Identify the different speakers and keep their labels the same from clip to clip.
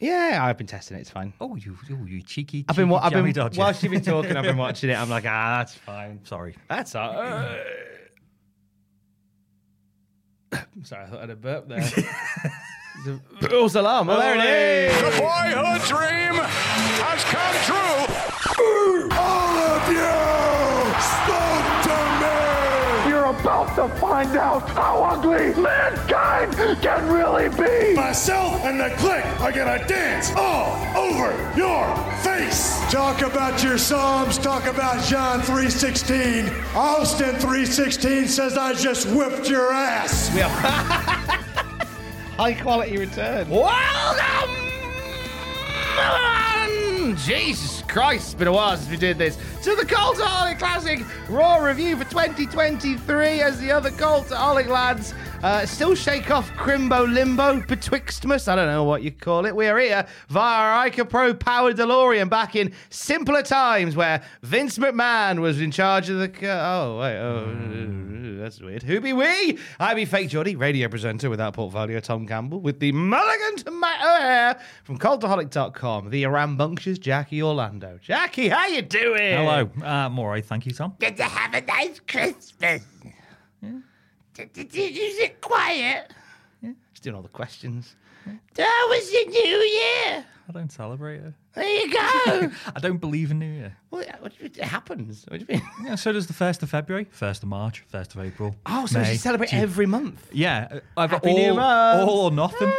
Speaker 1: Yeah, I've been testing it. It's fine.
Speaker 2: Oh, you, oh, you cheeky.
Speaker 1: I've been, wa-
Speaker 2: cheeky
Speaker 1: I've been
Speaker 2: dodger.
Speaker 1: whilst you've been talking, I've been watching it. I'm like, ah, that's fine.
Speaker 2: Sorry.
Speaker 1: That's all. right. Sorry, I thought I had a burp there. False alarm. Oh, there it is.
Speaker 3: The boyhood dream has come true. All of you, about to find out how ugly mankind can really be. Myself and the clique are gonna dance all over your face. Talk about your Psalms. Talk about John 3:16. Austin 3:16 says I just whipped your ass.
Speaker 1: High quality return. Welcome! Jesus Christ, it's been a while since we did this. To the Cultaholic Classic Raw Review for 2023 as the other Cultaholic lads uh, still shake off Crimbo Limbo Betwixtmas. I don't know what you call it. We are here via our Ica Pro Powered DeLorean back in simpler times where Vince McMahon was in charge of the. Oh, wait. Oh, that's weird. Who be we? I be Fake Geordie, radio presenter without portfolio, Tom Campbell, with the mulligan tomato hair from cultaholic.com, the rambunctious Jackie Orlando. Jackie, how you doing?
Speaker 2: Hello. Uh, I'm all right. Thank you, Tom.
Speaker 4: Did you have a nice Christmas? Did, did, did you sit quiet?
Speaker 1: Just doing all the questions.
Speaker 4: That was the new year.
Speaker 2: I don't celebrate it.
Speaker 4: There you go.
Speaker 2: I don't believe in New Year.
Speaker 1: Well, what do you- it happens. What do you mean?
Speaker 2: Yeah, so does the 1st of February, 1st of March, 1st of April.
Speaker 1: Oh, so
Speaker 2: May,
Speaker 1: you celebrate
Speaker 2: June.
Speaker 1: every month.
Speaker 2: Yeah, uh, either
Speaker 1: Happy
Speaker 2: all, all or nothing.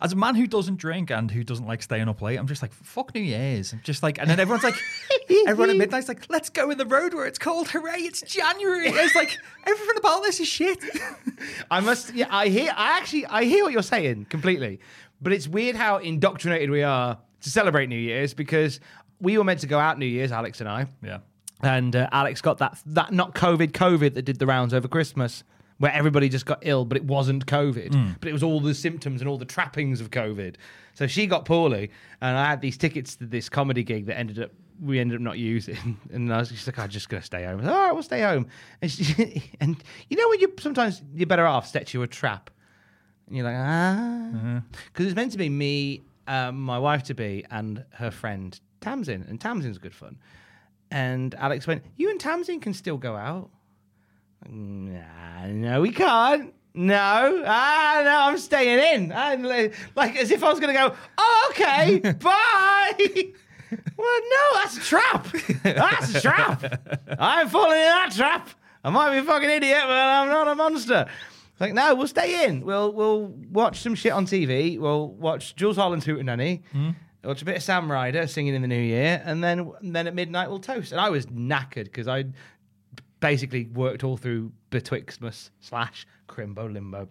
Speaker 2: As a man who doesn't drink and who doesn't like staying up late, I'm just like, fuck New Year's. I'm just like, and then everyone's like, everyone at midnight's like, let's go in the road where it's cold. Hooray, it's January. It's like, everything about this is shit.
Speaker 1: I must. Yeah, I hear. I actually. I hear what you're saying completely. But it's weird how indoctrinated we are to celebrate New Year's because we were meant to go out New Year's, Alex and I,
Speaker 2: yeah.
Speaker 1: and uh, Alex got that that not COVID COVID that did the rounds over Christmas. Where everybody just got ill, but it wasn't COVID. But it was all the symptoms and all the trappings of COVID. So she got poorly, and I had these tickets to this comedy gig that ended up we ended up not using. And I was just like, I'm just gonna stay home. I was like, All right, we'll stay home. And, she, and you know when you sometimes you're better off set you a trap. And you're like, ah. Because it's meant to be me, um, my wife to be, and her friend Tamsin. And Tamsin's good fun. And Alex went, You and Tamsin can still go out. Nah, no, we can't. No, ah, no, I'm staying in. I'm li- like as if I was going to go, oh, okay, bye. well, no, that's a trap. That's a trap. I'm falling in that trap. I might be a fucking idiot, but I'm not a monster. Like, no, we'll stay in. We'll we'll watch some shit on TV. We'll watch Jools Holland's Hootenanny. Watch a bit of Sam Ryder singing in the new year, and then and then at midnight we'll toast. And I was knackered because I basically worked all through Betwixtmas slash Crimbo Limbo.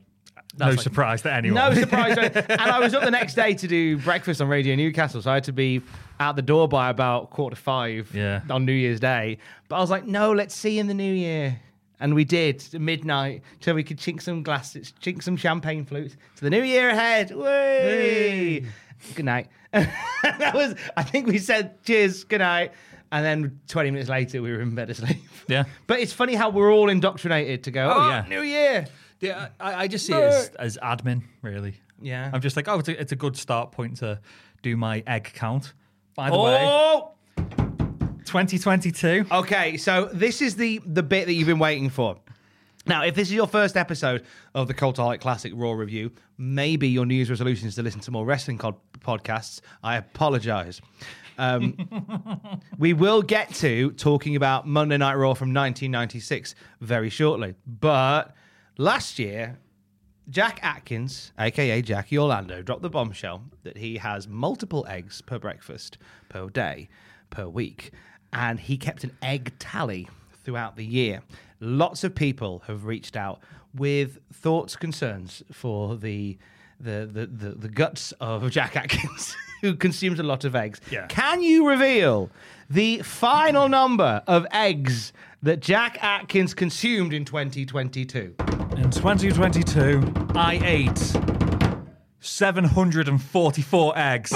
Speaker 2: No
Speaker 1: like-
Speaker 2: surprise to anyone.
Speaker 1: No surprise. and I was up the next day to do breakfast on Radio Newcastle, so I had to be out the door by about quarter to five
Speaker 2: Yeah.
Speaker 1: on New Year's Day. But I was like, no, let's see in the new year. And we did midnight till we could chink some glasses, chink some champagne flutes to the new year ahead. Way. Good night. that was, I think we said cheers, good night. And then 20 minutes later, we were in bed asleep.
Speaker 2: Yeah.
Speaker 1: But it's funny how we're all indoctrinated to go, oh,
Speaker 2: Oh, yeah.
Speaker 1: New Year.
Speaker 2: Yeah, I, I just see it as, as admin, really.
Speaker 1: Yeah.
Speaker 2: I'm just like, oh, it's a, it's a good start point to do my egg count. By the way,
Speaker 1: Oh!
Speaker 2: 2022.
Speaker 1: Okay, so this is the the bit that you've been waiting for. Now, if this is your first episode of the Cultaholic Classic Raw review, maybe your New Year's resolution is to listen to more wrestling cod- podcasts. I apologize. Um, we will get to talking about Monday Night Raw from 1996 very shortly. But last year, Jack Atkins, aka Jackie Orlando, dropped the bombshell that he has multiple eggs per breakfast, per day, per week, and he kept an egg tally throughout the year. Lots of people have reached out with thoughts, concerns for the the the, the, the guts of Jack Atkins, who consumes a lot of eggs.
Speaker 2: Yeah.
Speaker 1: Can you reveal the final number of eggs that Jack Atkins consumed in 2022?
Speaker 2: In 2022, I ate 744 eggs.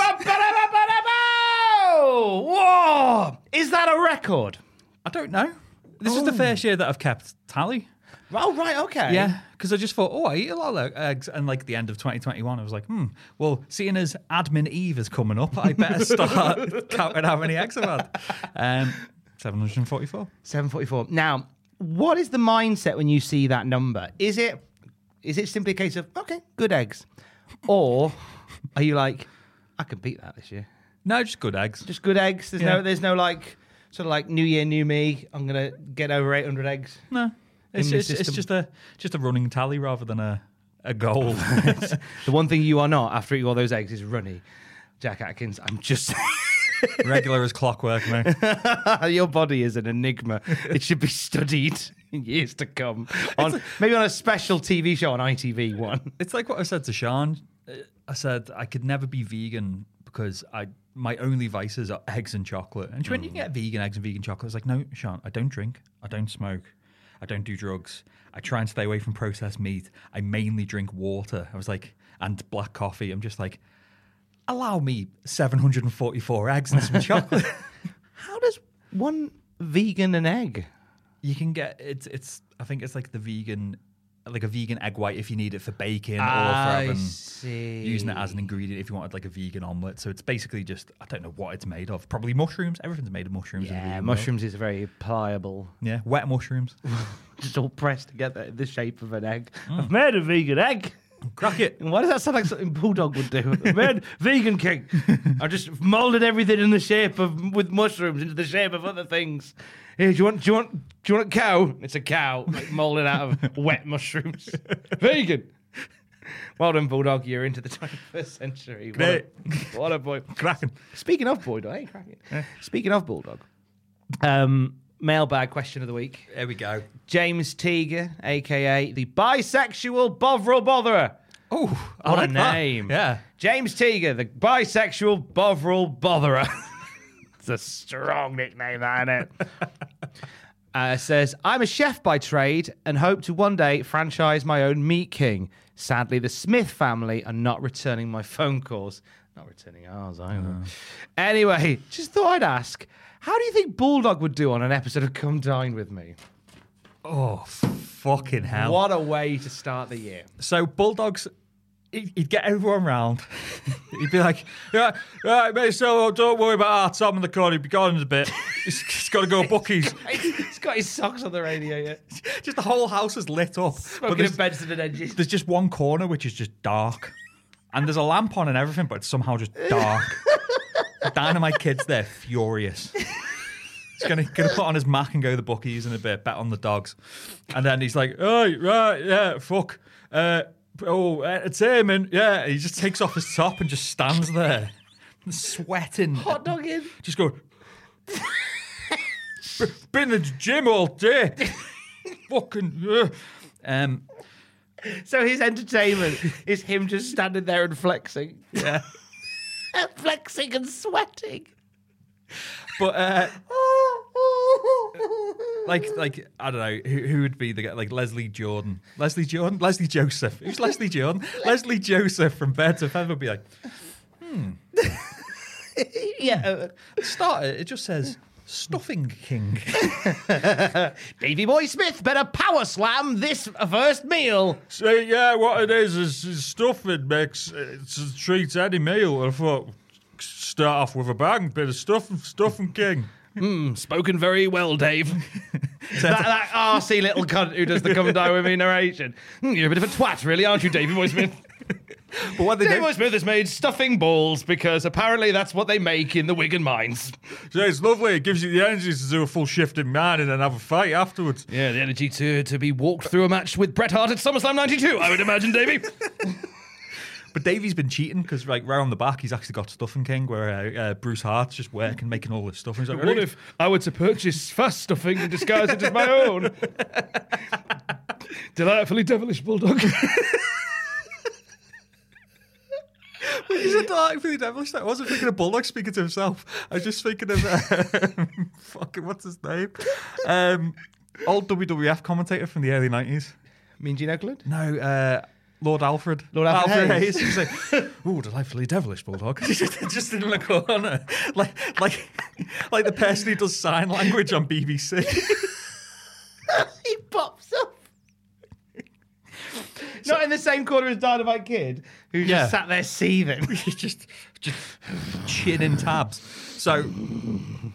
Speaker 1: Whoa! Is that a record?
Speaker 2: I don't know. This is the oh. first year that I've kept tally.
Speaker 1: Oh, right, okay.
Speaker 2: Yeah, because I just thought, oh, I eat a lot of eggs. And like the end of 2021, I was like, hmm, well, seeing as admin Eve is coming up, I better start counting how many eggs I've had. Um, 744.
Speaker 1: 744. Now, what is the mindset when you see that number? Is it is it simply a case of, okay, good eggs? Or are you like, I can beat that this year?
Speaker 2: No, just good eggs.
Speaker 1: Just good eggs. There's
Speaker 2: Yeah.
Speaker 1: no there's no like sort of like new year, new me. I'm gonna get over 800 eggs.
Speaker 2: No, it's, it's, it's just a just a running tally rather than a a goal.
Speaker 1: The one thing you are not after eating all those eggs is runny. Jack Atkins, I'm just
Speaker 2: Regular as clockwork, mate.
Speaker 1: Your body is an enigma. It should be studied in years to come. On maybe on a special TV show on ITV One.
Speaker 2: It's like what I said to Sean. I said I could never be vegan because I my only vices are eggs and chocolate. And she went, "You can hmm. get vegan eggs and vegan chocolate." I was like, "No, Sean, I don't drink. I don't smoke. I don't do drugs. I try and stay away from processed meat. I mainly drink water." I was like, "And black coffee." I'm just like, "Allow me 744 eggs and some chocolate."
Speaker 1: How does one vegan an egg?
Speaker 2: you can get it's it's I think it's like the vegan like a vegan egg white if you need it for baking or for
Speaker 1: see.
Speaker 2: using it as an ingredient if you wanted like a vegan omelette. So it's basically just I don't know what it's made of. Probably mushrooms. Everything's made of mushrooms.
Speaker 1: Yeah,
Speaker 2: world.
Speaker 1: mushrooms is very pliable.
Speaker 2: Yeah, wet mushrooms.
Speaker 1: Just all pressed together in the shape of an egg. Mm. I've made a vegan egg.
Speaker 2: Crack it.
Speaker 1: Why does that sound like something Bulldog would do? I've vegan king. I just molded everything in the shape of with mushrooms into the shape of other things. Here, do you want do you want do you want a cow? It's a cow, like molded out of wet mushrooms. vegan. Well done, Bulldog. You're into the 21st century. What a,
Speaker 2: Great.
Speaker 1: what a boy.
Speaker 2: Cracking.
Speaker 1: Speaking of Bulldog, hey, cracking. Speaking of Bulldog, um, mailbag question of the week.
Speaker 2: There we go.
Speaker 1: James Teager, aka the bisexual Bovril Botherer.
Speaker 2: Oh,
Speaker 1: What a name.
Speaker 2: Yeah.
Speaker 1: James Teager, the bisexual Bovril Botherer. it's a strong nickname, that, isn't it? uh, says, I'm a chef by trade and hope to one day franchise my own Meat King. Sadly, the Smith family are not returning my phone calls. Not returning ours either. Anyway, just thought I'd ask, how do you think Bulldog would do on an episode of Come Dine With Me?
Speaker 2: Oh, fucking hell.
Speaker 1: What a way to start the year.
Speaker 2: So Bulldogs, he'd, get everyone round. he'd be like, "Yeah, right, mate. So don't worry about our Tom in the corner. He'd be gone in a bit. He's, he's got to go bookies."
Speaker 1: He's got his socks on the radiator.
Speaker 2: just the whole house is lit up. But
Speaker 1: Smoking
Speaker 2: there's,
Speaker 1: in Benson and edges.
Speaker 2: there's just one corner which is just dark, and there's a lamp on and everything, but it's somehow just dark. Dynamite Kid's there, furious. He's gonna gonna put on his Mac and go to the bookies in a bit, bet on the dogs, and then he's like, "Oh right, yeah, fuck, uh, oh entertainment, yeah." He just takes off his top and just stands there, sweating,
Speaker 1: Hot dogging.
Speaker 2: just go. Been in the gym all day. Fucking. Uh. Um.
Speaker 1: So his entertainment is him just standing there and flexing.
Speaker 2: Yeah.
Speaker 1: flexing and sweating.
Speaker 2: But uh, like, like I don't know who, who would be the guy like Leslie Jordan, Leslie Jordan, Lesley Joseph. Who's Leslie Jordan? Lesley Joseph from Birds of Feather would be like, hmm.
Speaker 1: yeah.
Speaker 2: start it. It just says Stuffing King.
Speaker 1: Davy Boy Smith better power slam this first meal.
Speaker 5: So, yeah, what it is is, is stuffing makes it's a treat any meal. I thought start off with a bang, bit of stuffing, stuffing king.
Speaker 1: Spoken very well, Dave. that, that arsey little cunt who does the come and die with me narration. Hmm, you're a bit of a twat, really, aren't you, Davy Boy Smith?
Speaker 2: But what they
Speaker 1: Davy
Speaker 2: do,
Speaker 1: Boy Smith has made stuffing balls because apparently that's what they make in the Wigan mines.
Speaker 5: So it's lovely. It gives you the energy to do a full shift in man and then have a fight afterwards.
Speaker 1: Yeah, the energy to, to be walked through a match with Bret Hart at SummerSlam 92, I would imagine, Davy.
Speaker 2: but Davey's been cheating because, like, round the back, he's actually got Stuffing King, where uh, uh, Bruce Hart's just working, making all this stuff. And he's like,
Speaker 1: What if I were to purchase fast stuffing and disguise it as my own? Delightfully devilish bulldog.
Speaker 2: He's a dark for the devilish. I wasn't thinking of Bulldog speaking to himself. I was just thinking of uh, fucking what's his name? Um, old WWF commentator from the early nineties.
Speaker 1: mean Gene Okerlund?
Speaker 2: No, uh, Lord Alfred.
Speaker 1: Lord Alfred Hayes.
Speaker 2: He's like, "Ooh, delightfully devilish bulldog." just, just in the corner, like like like the person who does sign language on BBC.
Speaker 1: he pops up. Not in the same corner as Dynamite Kid, who
Speaker 2: Yeah.
Speaker 1: just sat there seething.
Speaker 2: Just just chin in tabs. So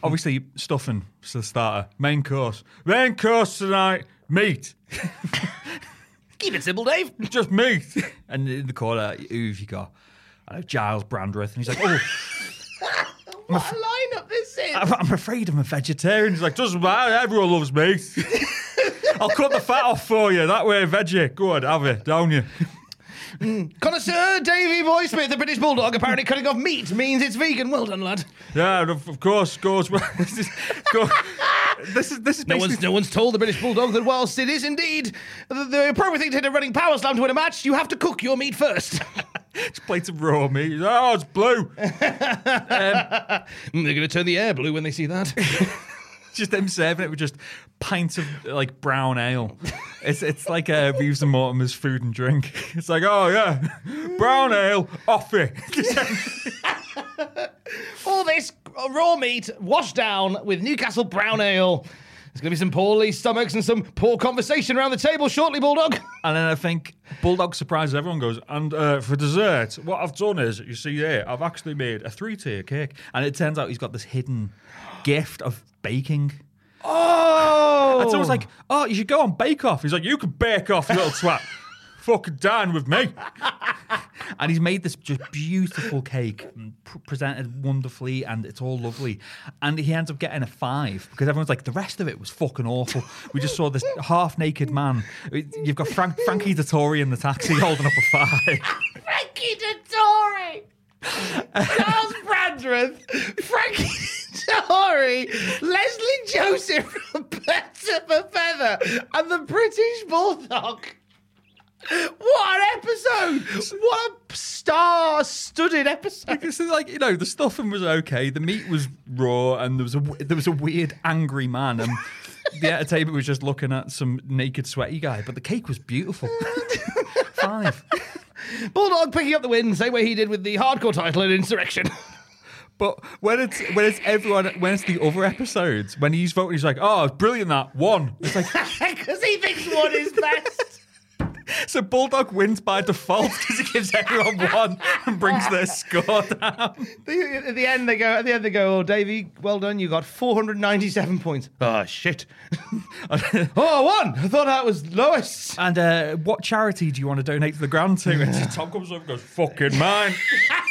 Speaker 2: obviously stuffing is the starter. Main course.
Speaker 5: Main course tonight, meat.
Speaker 1: Keep it simple, Dave.
Speaker 5: Just meat.
Speaker 2: And in the corner, who have you got? I know Giles Brandreth, and he's like, "Oh,
Speaker 1: What a lineup this is.
Speaker 2: I'm I'm afraid I'm a vegetarian."
Speaker 5: He's like, doesn't matter, everyone loves meat. I'll cut the fat off for you. That way, veggie. Go on, have it, don't you? Mm.
Speaker 1: Connoisseur Davy Boy Smith, the British Bulldog, apparently cutting off meat means it's vegan. Well done, lad.
Speaker 5: Yeah, of, of course, goes well.
Speaker 2: This is this is
Speaker 1: No one's, no one's told the British Bulldog that whilst it is indeed the, the appropriate thing to hit a running power slam to win a match, you have to cook your meat first.
Speaker 2: just plates of raw meat.
Speaker 5: Oh, it's blue.
Speaker 1: Mm, They're going to turn the air blue when they see that.
Speaker 2: Just them serving it with just pints of like brown ale. It's it's like uh, Reeves and Mortimer's food and drink.
Speaker 5: It's like, oh, yeah, brown ale, off it.
Speaker 1: All this raw meat washed down with Newcastle brown ale. There's going to be some poorly stomachs and some poor conversation around the table shortly, Bulldog.
Speaker 2: And then I think Bulldog surprises everyone.
Speaker 5: Goes, and uh, for dessert, what I've done is, you see here, I've actually made a three tier cake.
Speaker 2: And it turns out he's got this hidden gift of baking.
Speaker 1: Oh!
Speaker 2: And someone's like, "Oh, you should go on Bake Off."
Speaker 5: He's like, you can bake off, you little twat. Fucking dine with me.
Speaker 2: and he's made this just beautiful cake, mm, pr- presented wonderfully, and it's all lovely. And he ends up getting a five because everyone's like, the rest of it was fucking awful. We just saw this half-naked man. You've got Frank, Frankie Dettori in the taxi holding up a five.
Speaker 4: Frankie Dettori!
Speaker 1: Charles Brandreth, Frankie Tory, Lesley Joseph from Birds Feather, and the British Bulldog. What an episode! What a star-studded episode!
Speaker 2: Because like you know, the stuffing was okay, the meat was raw, and there was a there was a weird angry man, and the entertainment was just looking at some naked sweaty guy. But the cake was beautiful. Five.
Speaker 1: Bulldog picking up the win, same way he did with the hardcore title in Insurrextion.
Speaker 2: But when it's when it's everyone when it's the other episodes when he's voting he's like oh brilliant that one it's like
Speaker 1: Because he thinks one is best.
Speaker 2: so Bulldog wins by default because he gives everyone one and brings their score down.
Speaker 1: The- At the end, they go. At the end, they go. Oh, Davey, well done. You got 497 points. Oh shit! oh, I won. I thought that was lowest.
Speaker 2: And uh, what charity do you want to donate to the ground to? And
Speaker 5: Tom comes over and goes, fucking mine.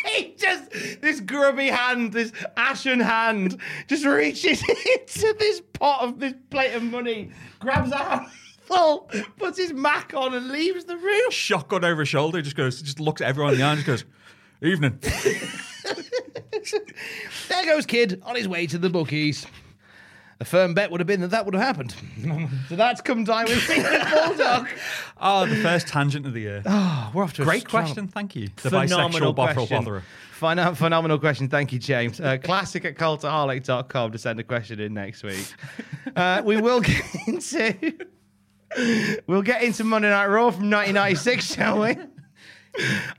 Speaker 1: he just this grubby hand, this ashen hand, just reaches into this pot of this plate of money, grabs a handful, puts his mac on, and leaves the room.
Speaker 2: shotgun over his shoulder, just goes, just looks at everyone in the eye and just goes, evening.
Speaker 1: There goes Kid on his way to the bookies. A firm bet would have been that that would have happened. so that's come time with Secret Bulldog.
Speaker 2: Oh, the first tangent of the year.
Speaker 1: Oh, we're off to a
Speaker 2: Great
Speaker 1: strong-
Speaker 2: question, thank you. The
Speaker 1: phenomenal
Speaker 2: bisexual
Speaker 1: question.
Speaker 2: botherer.
Speaker 1: Pheno- phenomenal question. Thank you, James. Uh, classic at cultaholic.com to send a question in next week. Uh, we will get into we'll get into Monday Night Raw from 1996, shall we?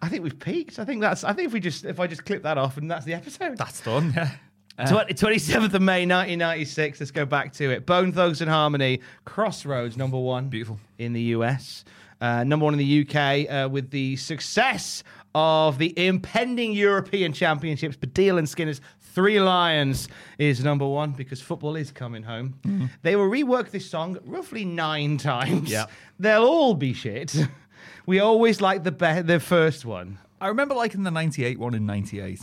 Speaker 1: I think we've peaked. I think that's. I think if we just if I just clip that off and that's the episode.
Speaker 2: That's done, yeah.
Speaker 1: 27th of May 1996. Let's go back to it. Bone Thugs and Harmony, Crossroads, number one.
Speaker 2: Beautiful.
Speaker 1: In the US. Uh, number one in the UK uh, with the success of the impending European Championships. Baddiel and Skinner's Three Lions is number one because football is coming home. Mm-hmm. They will rework this song roughly nine times.
Speaker 2: Yeah.
Speaker 1: They'll all be shit. we always like the be- the first one.
Speaker 2: I remember liking the 98 one in 98.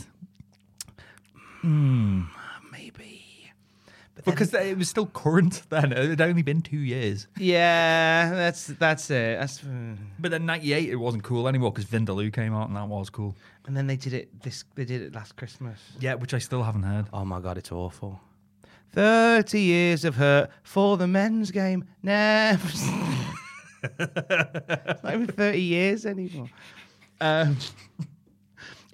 Speaker 1: Maybe.
Speaker 2: Because it was still current then. It had only been two years.
Speaker 1: Yeah, that's that's it. That's uh,
Speaker 2: But then 98, it wasn't cool anymore because Vindaloo came out and that was cool.
Speaker 1: and then they did it this they did it last Christmas.
Speaker 2: Yeah, which I still haven't heard.
Speaker 1: Oh my god, it's awful. Thirty years of hurt for the men's game. Nah, it's not even thirty years anymore. Um,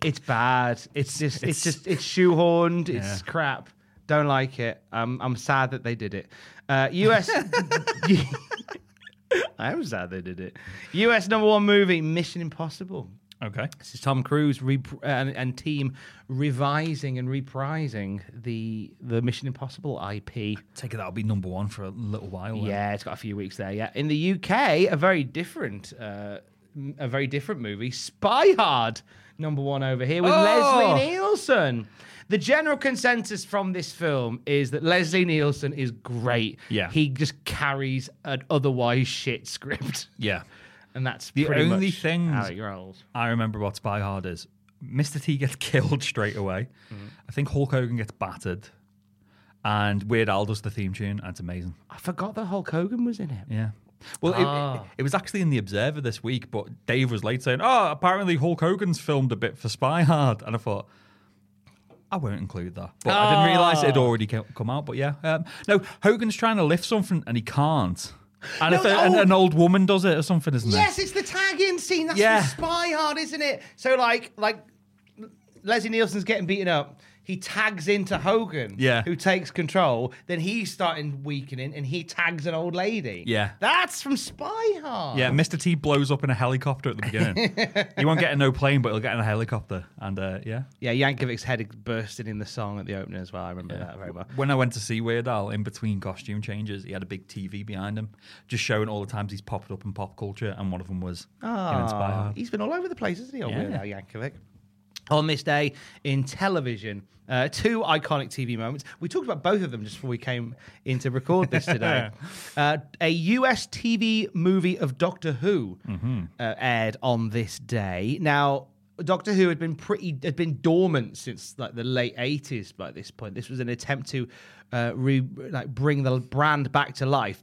Speaker 1: it's bad. It's just it's, just it's shoehorned. It's crap. Don't like it. Um, I'm sad that they did it. Uh, US. I am sad they did it. US number one movie, Mission Impossible.
Speaker 2: Okay.
Speaker 1: This is Tom Cruise re- and, and team revising and reprising the the Mission Impossible IP.
Speaker 2: Take it that'll be number one for a little while. then.
Speaker 1: Yeah, it's got a few weeks there. Yeah, in the UK, a very different, uh, m- a very different movie, Spy Hard, number one over here with
Speaker 2: Oh!
Speaker 1: Leslie Nielsen. The general consensus from this film is that Leslie Nielsen is great.
Speaker 2: Yeah.
Speaker 1: he just carries an otherwise shit script,
Speaker 2: Yeah.
Speaker 1: and that's
Speaker 2: The only thing
Speaker 1: how it rolls.
Speaker 2: I remember what Spy Hard is Mr. T gets killed straight away. I think Hulk Hogan gets battered. And Weird Al does the theme tune, and it's amazing.
Speaker 1: I forgot that Hulk Hogan was in it.
Speaker 2: Yeah. Well, it-
Speaker 1: Ah.
Speaker 2: it, it was actually in the Observer this week, but Dave was late saying, "Oh, apparently Hulk Hogan's filmed a bit for Spy Hard," and I thought, I won't include that. But I didn't realise it had
Speaker 1: Ah.
Speaker 2: already come out. But yeah, um, no, Hogan's trying to lift something and he can't. And
Speaker 1: No,
Speaker 2: if a, an,
Speaker 1: oh.
Speaker 2: an old woman does it or something, isn't it?
Speaker 1: Yes, it's the tag-in scene. That's
Speaker 2: Yeah.
Speaker 1: Spy Hard, isn't it? So like, like Leslie Nielsen's getting beaten up. He tags into Hogan,
Speaker 2: Yeah.
Speaker 1: who takes control. Then he's starting weakening, and he tags an old lady.
Speaker 2: Yeah.
Speaker 1: that's from Spy Hard.
Speaker 2: Yeah, Mr. T blows up in a helicopter at the beginning. he won't get in no plane, but he'll get in a helicopter. And uh, yeah.
Speaker 1: yeah. Yankovic's head bursted in the song at the opening as well. I remember that very well.
Speaker 2: When I went to see Weird Al, in between costume changes, he had a big TV behind him, just showing all the times he's popped up in pop culture, and one of them was in Spy
Speaker 1: Ah,
Speaker 2: Hard.
Speaker 1: He's been all over the place, hasn't he? Old
Speaker 2: Yeah.
Speaker 1: Weird Al Yankovic. On this day in television, uh, two iconic TV moments. We talked about both of them just before we came in to record this today. uh, a US TV movie of Doctor Who
Speaker 2: Mm-hmm.
Speaker 1: uh, aired on this day. Now, Doctor Who had been pretty had been dormant since like the late eighties. By this point, this was an attempt to uh, re, like bring the brand back to life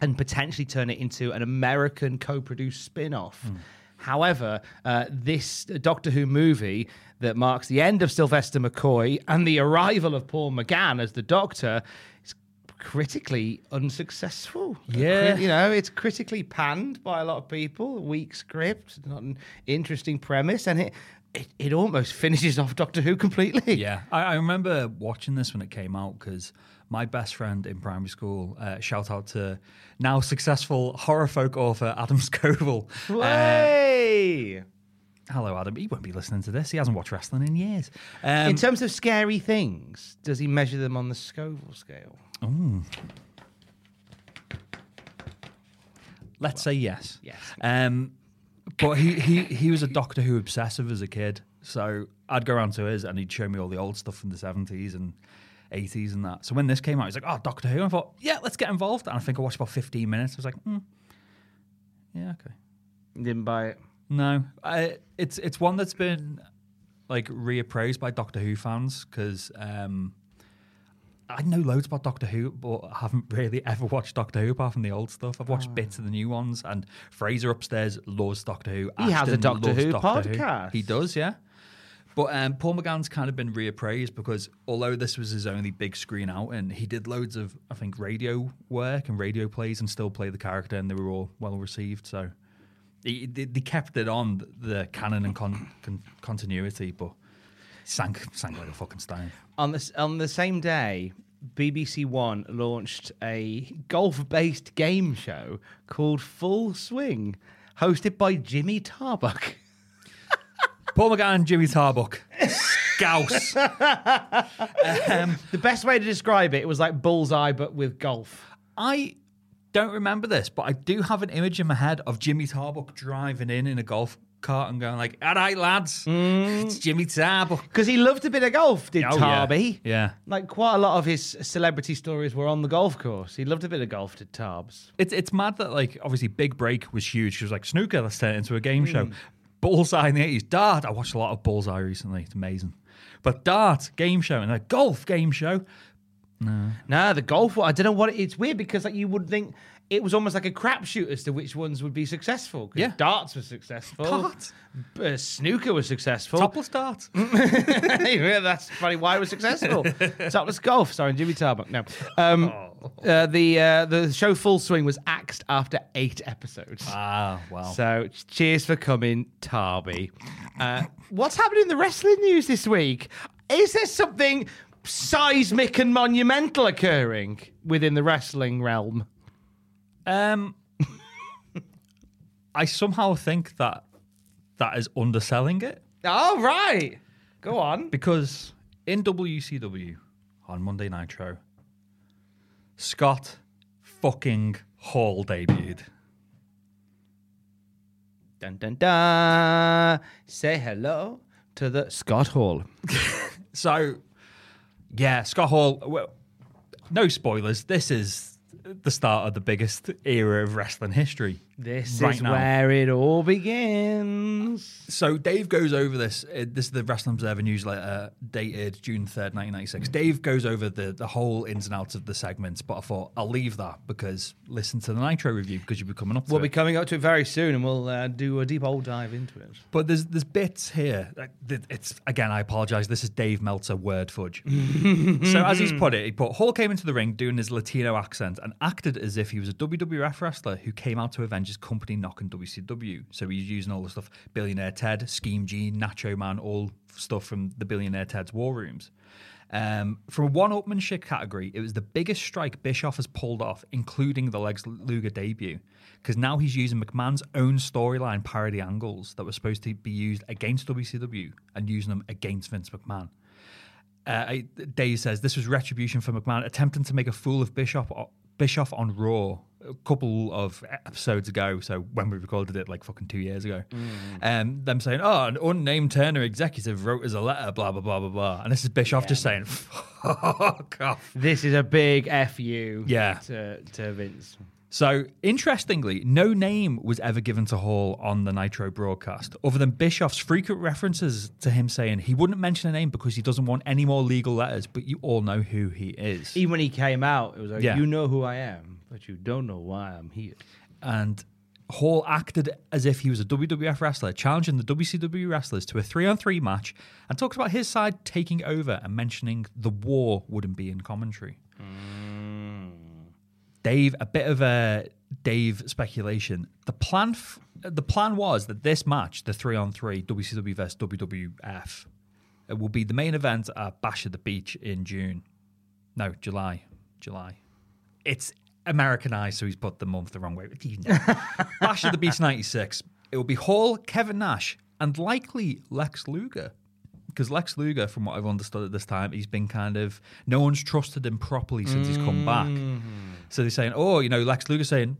Speaker 1: and potentially turn it into an American co-produced spin-off. However, uh, this Doctor Who movie that marks the end of Sylvester McCoy and the arrival of Paul McGann as the Doctor is critically unsuccessful.
Speaker 2: Yeah.
Speaker 1: You know, it's critically panned by a lot of people. Weak script, not an interesting premise, and it it, it almost finishes off Doctor Who completely.
Speaker 2: Yeah, I, I remember watching this when it came out because my best friend in primary school, uh, shout out to now successful horror folk author Adam Scoville. Uh, hello, Adam. He won't be listening to this. He hasn't watched wrestling in years. Um,
Speaker 1: In terms of scary things, does he measure them on the Scoville scale?
Speaker 2: let's say yes.
Speaker 1: Yes.
Speaker 2: Um, but he, he he was a Doctor Who obsessive as a kid. So I'd go around to his and he'd show me all the old stuff from the 70s and 80s and that. So when this came out, he's like, oh, Doctor Who. And I thought, yeah, let's get involved. And I think I watched about 15 minutes. I was like, hmm. yeah, okay.
Speaker 1: Didn't buy it.
Speaker 2: No, I, it's it's one that's been like reappraised by Doctor Who fans because um, I know loads about Doctor Who, but I haven't really ever watched Doctor Who apart from the old stuff. I've watched bits of the new ones, and Fraser upstairs loves Doctor Who.
Speaker 1: He has a Doctor Who
Speaker 2: Doctor
Speaker 1: podcast.
Speaker 2: He does, yeah. But um, Paul McGann's kind of been reappraised because although this was his only big screen out, and he did loads of, I think, radio work and radio plays and still play the character, and they were all well received. So he, they, they kept it on the canon and con, con, continuity, but sank, sank like a fucking stone.
Speaker 1: On the, on the same day, BBC One launched a golf based game show called Full Swing, hosted by Jimmy Tarbuck.
Speaker 2: Paul McGann, Jimmy Tarbuck. Gauss.
Speaker 1: The best way to describe it, it was like bullseye, but with golf.
Speaker 2: I don't remember this, but I do have an image in my head of Jimmy Tarbuck driving in in a golf cart and going like, "All right, lads, it's Jimmy Tarbuck."
Speaker 1: Because he loved a bit of golf, did
Speaker 2: Oh, yeah.
Speaker 1: Tarby?
Speaker 2: Yeah.
Speaker 1: Like quite a lot of his celebrity stories were on the golf course. He loved a bit of golf, did Tarbs.
Speaker 2: It's it's mad that like obviously Big Break was huge. She was like snooker, let's turn it into a game
Speaker 1: Hmm.
Speaker 2: show. Bullseye in the eighties, dart. I watched a lot of Bullseye recently. It's amazing. But dart game show and a golf game show.
Speaker 1: No, Nah, the golf one, I don't know what it, it's weird because like you would think it was almost like a crapshoot as to which ones would be successful.
Speaker 2: Yeah.
Speaker 1: darts was successful.
Speaker 2: Dart?
Speaker 1: Uh, snooker was successful.
Speaker 2: Topless dart.
Speaker 1: yeah, that's funny. why it was successful. Topless golf, Sorry, Jimmy Tarbuck. No, um, uh, the uh, the show Full Swing was axed after eight episodes.
Speaker 2: ah, well.
Speaker 1: So cheers for coming, Tarby. Uh, what's happening in the wrestling news this week? Is there something seismic and monumental occurring within the wrestling realm?
Speaker 2: Um, I somehow think that that is underselling it
Speaker 1: Oh right, go on.
Speaker 2: because in WCW on Monday Nitro, Scott fucking Hall debuted.
Speaker 1: Dun dun dun. Say hello to the Scott Hall.
Speaker 2: So, yeah, Scott Hall. Well, no spoilers. This is the start of the biggest era of wrestling history.
Speaker 1: This
Speaker 2: right
Speaker 1: is
Speaker 2: now.
Speaker 1: where it all begins.
Speaker 2: So Dave goes over this. uh, This is the Wrestling Observer newsletter dated June third, nineteen ninety six. Dave goes over the the whole ins and outs of the segments, but I thought I'll leave that because listen to the Nitro review because you'll be coming up to
Speaker 1: We'll
Speaker 2: it.
Speaker 1: be coming up to it very soon, and we'll uh, do a deep old dive into it.
Speaker 2: But there's there's bits here. like, that It's again, I apologize. This is Dave Meltzer word fudge. so as he's put it, he put Hall came into the ring doing his Latino accent and acted as if he was a WWF wrestler who came out to avenge his company knocking WCW. So he's using all the stuff Billionaire Ted, Scheme Gene, Nacho Man, all stuff from the Billionaire Ted's War Rooms. Um, from a one-upmanship category, it was the biggest strike Bischoff has pulled off, including the Lex Luger debut, because now he's using McMahon's own storyline parody angles that were supposed to be used against WCW and using them against Vince McMahon. Uh, says this was retribution for McMahon attempting to make a fool of Bischoff Bischoff on Raw a couple of episodes ago. So when we recorded it, like fucking two years ago, um, them saying, "Oh, an unnamed Turner executive wrote us a letter," blah blah blah blah blah, and this is Bischoff just saying, "Fuck off."
Speaker 1: This is a big fu.
Speaker 2: Yeah.
Speaker 1: To, to Vince.
Speaker 2: So, interestingly, no name was ever given to Hall on the Nitro broadcast, other than Bischoff's frequent references to him saying he wouldn't mention a name because he doesn't want any more legal letters, but you all know who he is.
Speaker 1: Even when he came out, it was like,
Speaker 2: Yeah.
Speaker 1: you know who I am, but you don't know why I'm here.
Speaker 2: and Hall acted as if he was a WWF wrestler, challenging the WCW wrestlers to a three on three match, and talked about his side taking over and mentioning the war wouldn't be in commentary. Hmm. Dave, a bit of a Dave speculation. The plan, f- the plan was that this match, the three on three WCW versus WWF, it will be the main event at Bash at the Beach in June. No, July. July. It's Americanized, so he's put the month the wrong way. Bash at the Beach 96. It will be Hall, Kevin Nash, and likely Lex Luger. Because Lex Luger, from what I've understood at this time, he's been kind of no one's trusted him properly since he's come back. Mm-hmm. So they're saying, oh, you know, Lex Luger saying,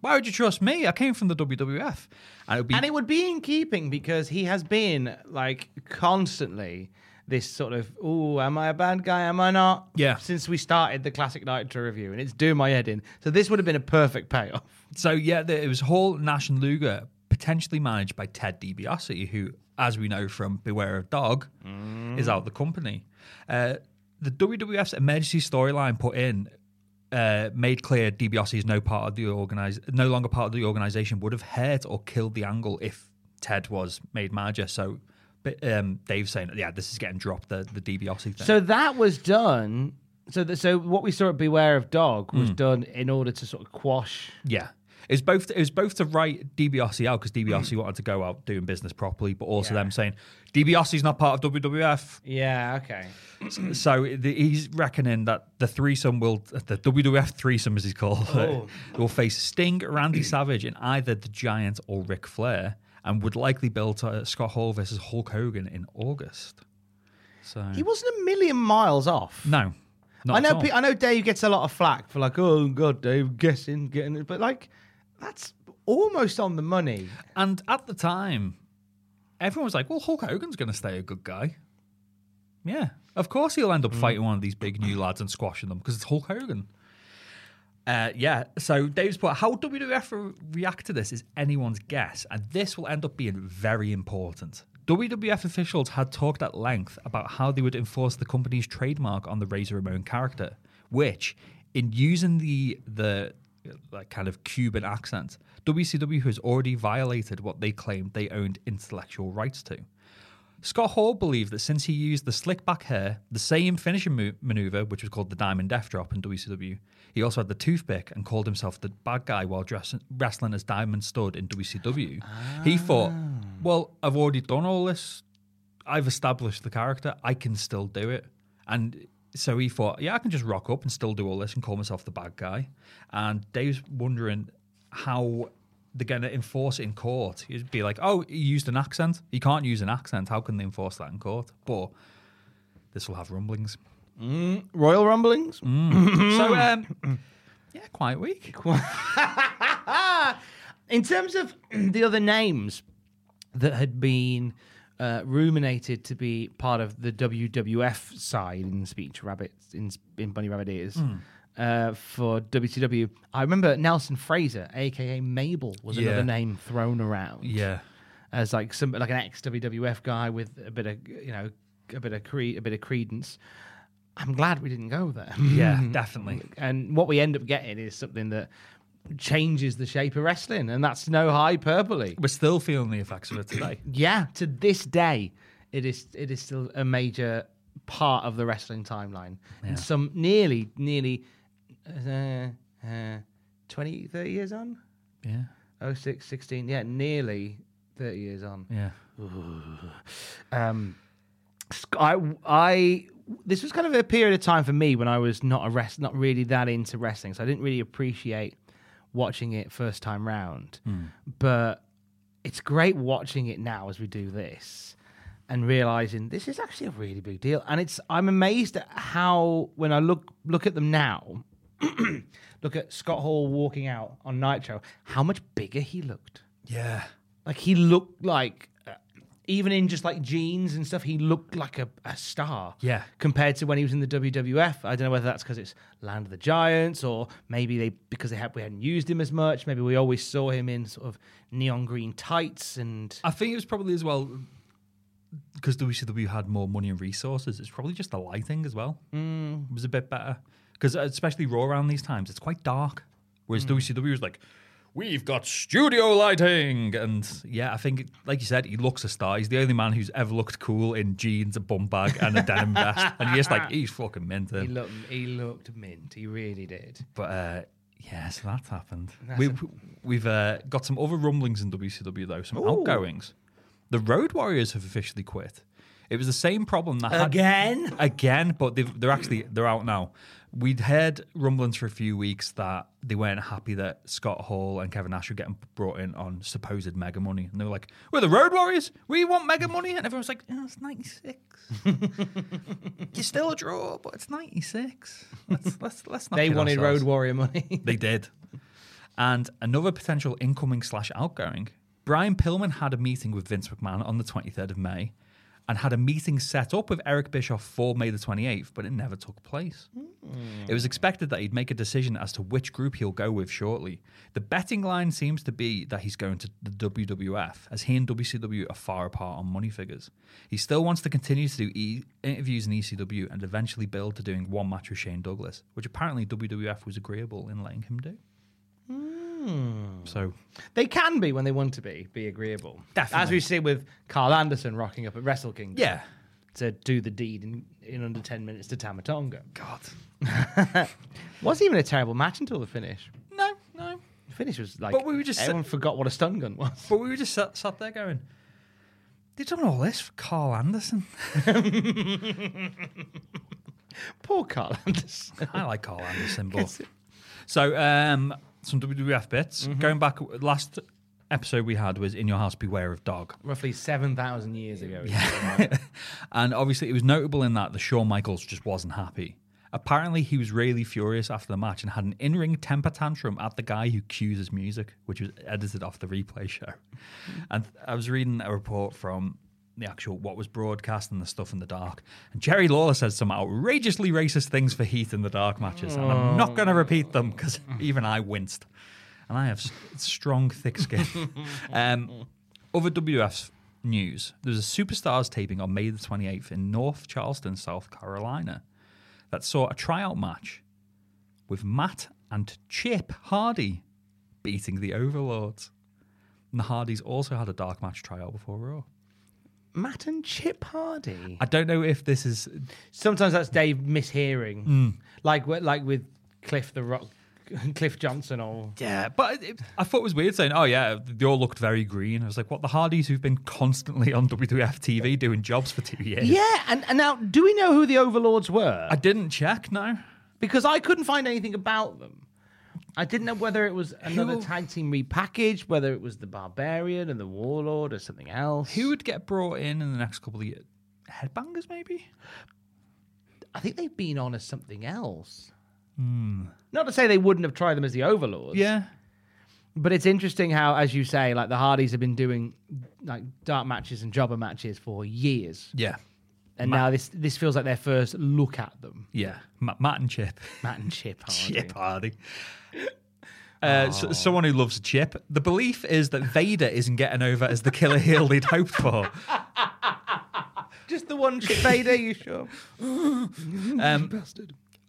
Speaker 2: why would you trust me? I came from the WWF, and it would be
Speaker 1: And it would be in keeping because he has been like constantly this sort of, oh, am I a bad guy? Am I not?
Speaker 2: Yeah.
Speaker 1: Since we started the Classic Nitro review, and it's doing my head in. So this would have been a perfect payoff.
Speaker 2: So yeah, the, it was Hall, Nash, and Luger, potentially managed by Ted DiBiase, who, as we know from Beware of Dog, is out of the company. Uh, the WWF's emergency storyline put in uh, made clear DiBiase is no part of the organize, no longer part of the organization. Would have hurt or killed the angle if Ted was made manager. So. But um, Dave's saying, yeah, this is getting dropped. The the DiBiase thing.
Speaker 1: So that was done. So, th- so what we saw at Beware of Dog was done in order to sort of quash.
Speaker 2: Yeah. It was both. It was both to write DiBiase out because DiBiase mm. wanted to go out doing business properly, but also them saying DiBiase's not part of WWF.
Speaker 1: Yeah. Okay.
Speaker 2: So the, he's reckoning that the threesome will, the WWF threesome as he's called,
Speaker 1: Oh.
Speaker 2: will face Sting, Randy Savage, and either the Giant or Ric Flair, and would likely build to uh, Scott Hall versus Hulk Hogan in August. So
Speaker 1: He wasn't a million miles off.
Speaker 2: no, not
Speaker 1: I
Speaker 2: at
Speaker 1: know.
Speaker 2: all.
Speaker 1: pe- I know. Dave gets a lot of flack for like, oh god, Dave guessing, getting it, but like, that's almost on the money.
Speaker 2: And at the time, everyone was like, well, Hulk Hogan's going to stay a good guy. Yeah. Of course he'll end up fighting one of these big new lads and squashing them because it's Hulk Hogan. Uh, yeah. So Dave's put, how WWF react to this is anyone's guess. And this will end up being very important. WWF officials had talked at length about how they would enforce the company's trademark on the Razor Ramon character, which, in using the the like kind of Cuban accent, WCW has already violated what they claimed they owned intellectual rights to. Scott Hall believed that since he used the slick back hair, the same finishing mo- maneuver, which was called the Diamond Death Drop in WCW, he also had the toothpick and called himself the bad guy while dress- wrestling as Diamond Studd in WCW. He thought, ah. well, I've already done all this. I've established the character. I can still do it. And so he thought, yeah, I can just rock up and still do all this and call myself the bad guy. And Dave's wondering how they're going to enforce it in court. He'd be like, oh, he used an accent. He can't use an accent. How can they enforce that in court? But this will have rumblings.
Speaker 1: Royal rumblings.
Speaker 2: So, um, yeah, quite weak.
Speaker 1: In terms of the other names that had been uh, ruminated to be part of the WWF side in Speech Rabbits in, in Bunny Rabbit Ears. Uh, for WCW, I remember Nelson Frazier, aka Mabel, was
Speaker 2: Yeah.
Speaker 1: another name thrown around.
Speaker 2: Yeah.
Speaker 1: as like some like an ex WWF guy with a bit of you know a bit of cre- a bit of credence. I'm glad we didn't go there.
Speaker 2: Yeah, definitely.
Speaker 1: and what we end up getting is something that changes the shape of wrestling, and that's no hyperbole.
Speaker 2: We're still feeling the effects of it today.
Speaker 1: Yeah, to this day, it is it is still a major part of the wrestling timeline, and some nearly nearly uh, uh, 20, 30 years on.
Speaker 2: Yeah.
Speaker 1: 06, 16, yeah, nearly 30 years on.
Speaker 2: Yeah.
Speaker 1: um, I, I, this was kind of a period of time for me when I was not a rest, not really that into wrestling, so I didn't really appreciate watching it first time round. Hmm. But it's great watching it now as we do this and realizing this is actually a really big deal. And it's I'm amazed at how when I look look at them now, look at Scott Hall walking out on Nitro, how much bigger he looked.
Speaker 2: Yeah.
Speaker 1: Like he looked like, even in just like jeans and stuff, he looked like a, a star.
Speaker 2: Yeah.
Speaker 1: Compared to when he was in the WWF, I don't know whether that's because it's Land of the Giants or maybe they because they had we hadn't used him as much. Maybe we always saw him in sort of neon green tights and
Speaker 2: I think it was probably as well because WCW had more money and resources. It's probably just the lighting as well. Mm. It was a bit better because especially Raw around these times, it's quite dark. Whereas WCW was like, we've got studio lighting, and yeah, I think like you said, he looks a star. He's the only man who's ever looked cool in jeans, a bum bag, and a denim vest, and you're like, he's fucking mint.
Speaker 1: he looked he looked mint. He really did.
Speaker 2: But uh, yeah, so that's happened. we, we've uh, got some other rumblings in WCW though, some outgoings. The Road Warriors have officially quit. It was the same problem that had-
Speaker 1: Again?
Speaker 2: again, but they've, they're actually they're out now. We'd heard rumblings for a few weeks that they weren't happy that Scott Hall and Kevin Nash were getting brought in on supposed mega money, and they were like, "We're the Road Warriors. We want mega money," and everyone's like, oh, "It's ninety six. You're still a draw, but it's ninety six. Let's let's let's not."
Speaker 1: They wanted
Speaker 2: ourselves."
Speaker 1: Road Warrior money.
Speaker 2: They did. And another potential incoming slash outgoing. Brian Pillman had a meeting with Vince McMahon on the 23rd of May and had a meeting set up with Eric Bischoff for May the 28th, but it never took place. Hmm. It was expected that he'd make a decision as to which group he'll go with shortly. The betting line seems to be that he's going to the WWF, as he and WCW are far apart on money figures. He still wants to continue to do e- interviews in ECW and eventually build to doing one match with Shane Douglas, which apparently WWF was agreeable in letting him do. Hmm. So
Speaker 1: They can be when they want to be, be agreeable.
Speaker 2: Definitely.
Speaker 1: As we see with Karl Anderson rocking up at Wrestle Kingdom.
Speaker 2: yeah,
Speaker 1: To do the deed in, in under 10 minutes to Tama Tonga.
Speaker 2: God,
Speaker 1: Wasn't even a terrible match until the finish.
Speaker 2: no, no.
Speaker 1: The finish was like.
Speaker 2: But we were just-
Speaker 1: Everyone forgot what a stun gun was.
Speaker 2: But we were just sat, sat there going, "They've done all this for Karl Anderson."
Speaker 1: Poor Karl Anderson.
Speaker 2: I like Karl Anderson, but so um, some WWF bits mm-hmm. going back last episode we had was In Your House Beware of Dog.
Speaker 1: Roughly 7,000 years ago. Yeah.
Speaker 2: And obviously, it was notable in that the Shawn Michaels just wasn't happy. Apparently, he was really furious after the match and had an in ring temper tantrum at the guy who cues his music, which was edited off the replay show. And I was reading a report from the actual what was broadcast and the stuff in the dark. And Jerry Lawler said some outrageously racist things for Heath in the dark matches. And I'm not going to repeat them because even I winced. And I have strong, thick skin. um, other WWF news there's a Superstars taping on May the 28th in North Charleston, South Carolina, that saw a tryout match with Matt and Chip Hardy beating the Overlords. And the Hardys also had a dark match tryout before Raw.
Speaker 1: Matt and Chip Hardy.
Speaker 2: I don't know if this is.
Speaker 1: Sometimes that's Dave mishearing.
Speaker 2: Mm.
Speaker 1: Like, like with Cliff the Rock, Cliff Johnson or.
Speaker 2: Yeah, but it, I thought it was weird saying, oh, yeah, they all looked very green. I was like, what, the Hardys who've been constantly on WWF TV doing jobs for two years?
Speaker 1: Yeah, and, and now, do we know who the Overlords were?
Speaker 2: I didn't check, no.
Speaker 1: because I couldn't find anything about them. I didn't know whether it was another
Speaker 2: Who-
Speaker 1: tag team repackaged, whether it was the Barbarian and the Warlord or something else.
Speaker 2: Who would get brought in in the next couple of years? Headbangers, maybe?
Speaker 1: I think they've been on as something else. Hmm. Not to say they wouldn't have tried them as the Overlords.
Speaker 2: Yeah.
Speaker 1: But it's interesting how, as you say, like the Hardys have been doing like dark matches and jobber matches for years,
Speaker 2: Yeah.
Speaker 1: And now this this feels like their first look at them.
Speaker 2: Yeah. Ma- Matt and Chip.
Speaker 1: Matt and Chip Hardy.
Speaker 2: Chip Hardy. Uh, s- someone who loves Chip. The belief is that Vader isn't getting over as the killer heel they'd hoped for.
Speaker 1: Just the one Chip Vader, you sure?
Speaker 2: Um,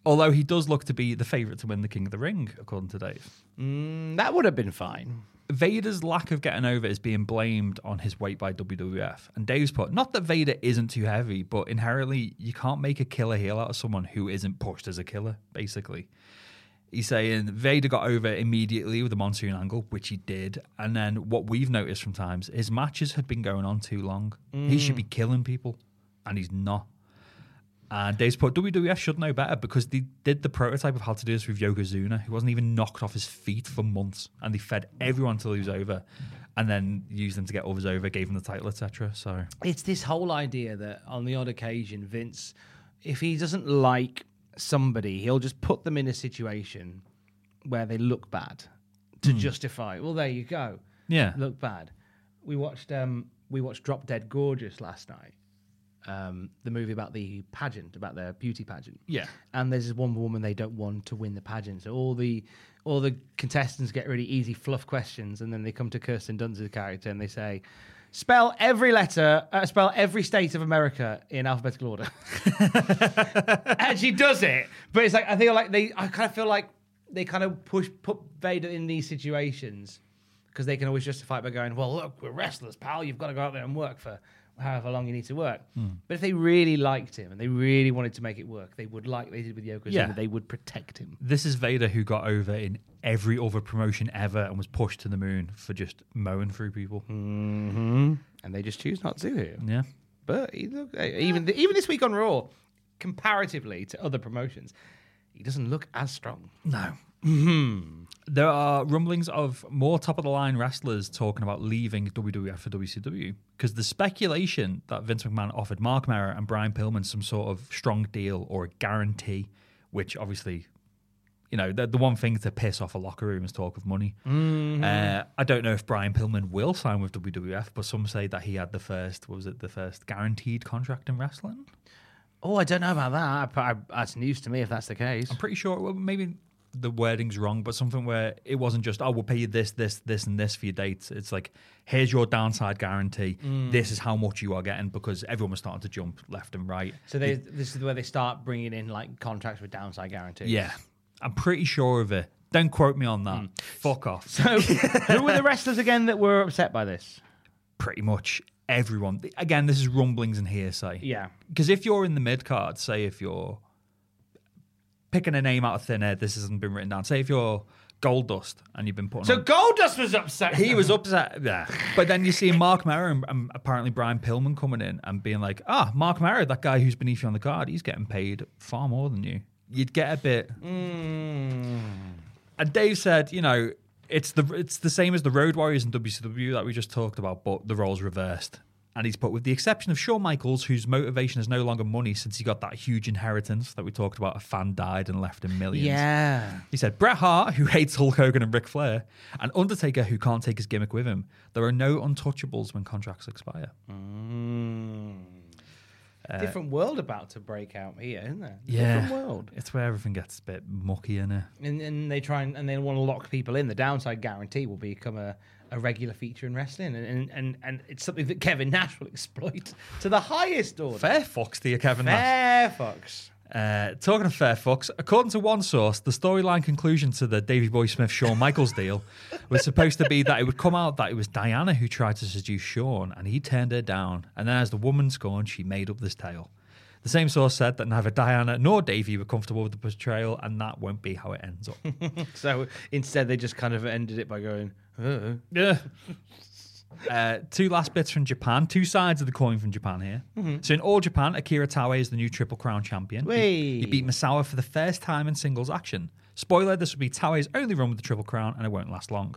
Speaker 2: although he does look to be the favourite to win the King of the Ring, according to Dave.
Speaker 1: Mm, that would have been fine.
Speaker 2: Vader's lack of getting over is being blamed on his weight by WWF. And Dave's put, not that Vader isn't too heavy, but inherently you can't make a killer heel out of someone who isn't pushed as a killer, basically. He's saying Vader got over immediately with the monsoon angle, which he did. And then what we've noticed from times, his matches had been going on too long. He should mm. be killing people, and he's not. And Dave's put WWF should know better because they did the prototype of how to do this with Yokozuna, who wasn't even knocked off his feet for months, and they fed everyone till he was over, and then used them to get others over, gave him the title, etc. So
Speaker 1: it's this whole idea that on the odd occasion, Vince, if he doesn't like somebody, he'll just put them in a situation where they look bad to justify. Well, there you go.
Speaker 2: yeah,
Speaker 1: Look bad. We watched um we watched Drop Dead Gorgeous last night. Um, the movie about the pageant, about their beauty pageant.
Speaker 2: Yeah.
Speaker 1: And there's this one woman they don't want to win the pageant. So all the all the contestants get really easy fluff questions, and then they come to Kirsten Dunst's character and they say, "Spell every letter, uh, spell every state of America in alphabetical order." and she does it, but it's like I feel like they, I kind of feel like they kind of push put Vader in these situations because they can always justify it by going, "Well, look, we're wrestlers, pal. You've got to go out there and work for." However long you need to work, hmm. but if they really liked him and they really wanted to make it work, they would like they did with Yokozuna.
Speaker 2: Yeah.
Speaker 1: They would protect him.
Speaker 2: this is Vader who got over in every other promotion ever and was pushed to the moon for just mowing through people. Mm-hmm.
Speaker 1: and they just choose not to here.
Speaker 2: Yeah.
Speaker 1: But he look, eh, even even this week on Raw, comparatively to other promotions, he doesn't look as strong.
Speaker 2: No. Hmm. There are rumblings of more top of the line wrestlers talking about leaving WWF for WCW because the speculation that Vince McMahon offered Marc Mero and Brian Pillman some sort of strong deal or a guarantee, which obviously, you know, the, the one thing to piss off a locker room is talk of money. Uh, I don't know if Brian Pillman will sign with WWF, but some say that he had the first, what was it, the first guaranteed contract in wrestling?
Speaker 1: Oh, I don't know about that. I, I, that's news to me if that's the case.
Speaker 2: I'm pretty sure. Well, maybe the wording's wrong, but something where it wasn't just, oh, we'll pay you this, this, this, and this for your dates. It's like, here's your downside guarantee. Mm. This is how much you are getting because everyone was starting to jump left and right.
Speaker 1: So they, this is where they start bringing in like contracts with downside guarantees.
Speaker 2: Yeah, I'm pretty sure of it. Don't quote me on that. Mm. Fuck off.
Speaker 1: So who were the wrestlers again that were upset by this?
Speaker 2: pretty much everyone. Again, this is rumblings and hearsay.
Speaker 1: Yeah.
Speaker 2: Because if you're in the mid card, say if you're picking a name out of thin air, this hasn't been written down. Say if you're Goldust and you've been putting
Speaker 1: So
Speaker 2: on
Speaker 1: Goldust was upset.
Speaker 2: he was upset. Yeah. But then you see Marc Mero and, and apparently Brian Pillman coming in and being like, ah, Marc Mero, that guy who's beneath you on the card, he's getting paid far more than you. You'd get a bit.
Speaker 1: Mm.
Speaker 2: And Dave said, you know, it's the it's the same as the Road Warriors in WCW that we just talked about, but the roles reversed. And he's put with the exception of Shawn Michaels, whose motivation is no longer money since he got that huge inheritance that we talked about. A fan died and left him millions.
Speaker 1: Yeah.
Speaker 2: He said Bret Hart, who hates Hulk Hogan and Ric Flair, and Undertaker, who can't take his gimmick with him. There are no untouchables when contracts expire.
Speaker 1: A different world about to break out here, isn't there?
Speaker 2: Yeah,
Speaker 1: Different world.
Speaker 2: It's where everything gets a bit mucky in it.
Speaker 1: And, and they try and, and they want to lock people in. The downside guarantee will become a, a regular feature in wrestling. And, and, and, and it's something that Kevin Nash will exploit to the highest order.
Speaker 2: Fair fox to you, Kevin Nash.
Speaker 1: Fair fox.
Speaker 2: Uh, talking of Fair Fox, according to one source, the storyline conclusion to the Davy Boy Smith Shawn Michaels deal was supposed to be that it would come out that it was Diana who tried to seduce Shawn and he turned her down. And then, as the woman scorned, she made up this tale. The same source said that neither Diana nor Davy were comfortable with the portrayal, and that won't be how it ends up.
Speaker 1: So instead, they just kind of ended it by going, oh.
Speaker 2: Yeah. Uh, two last bits from Japan. Two sides of the coin from Japan here. So in all Japan, Akira Taue is the new Triple Crown champion. He, he beat Misawa for the first time in singles action. Spoiler: This will be Taue's only run with the Triple Crown, and it won't last long.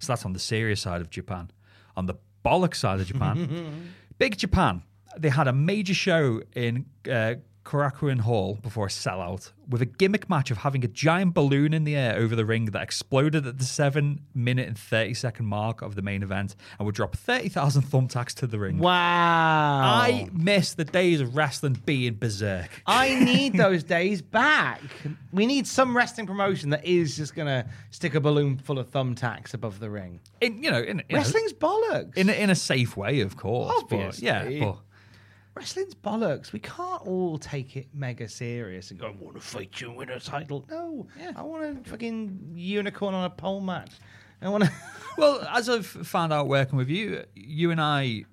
Speaker 2: So that's on the serious side of Japan. On the bollock side of Japan, Big Japan. They had a major show in uh, Hall before a sellout with a gimmick match of having a giant balloon in the air over the ring that exploded at the 7 minute and 30 second mark of the main event and would drop 30,000 thumbtacks to the ring.
Speaker 1: Wow.
Speaker 2: I miss the days of wrestling being berserk.
Speaker 1: I need those days back. We need some wrestling promotion that is just going to stick a balloon full of thumbtacks above the ring.
Speaker 2: In, you know, in, in,
Speaker 1: Wrestling's bollocks.
Speaker 2: in, a, in a safe way, of course. but yeah, but
Speaker 1: Wrestling's bollocks. We can't all take it mega serious and go, I want to fight you and win a title. No. I want a fucking unicorn on a pole match. I want to.
Speaker 2: well, as I've found out working with you, you and I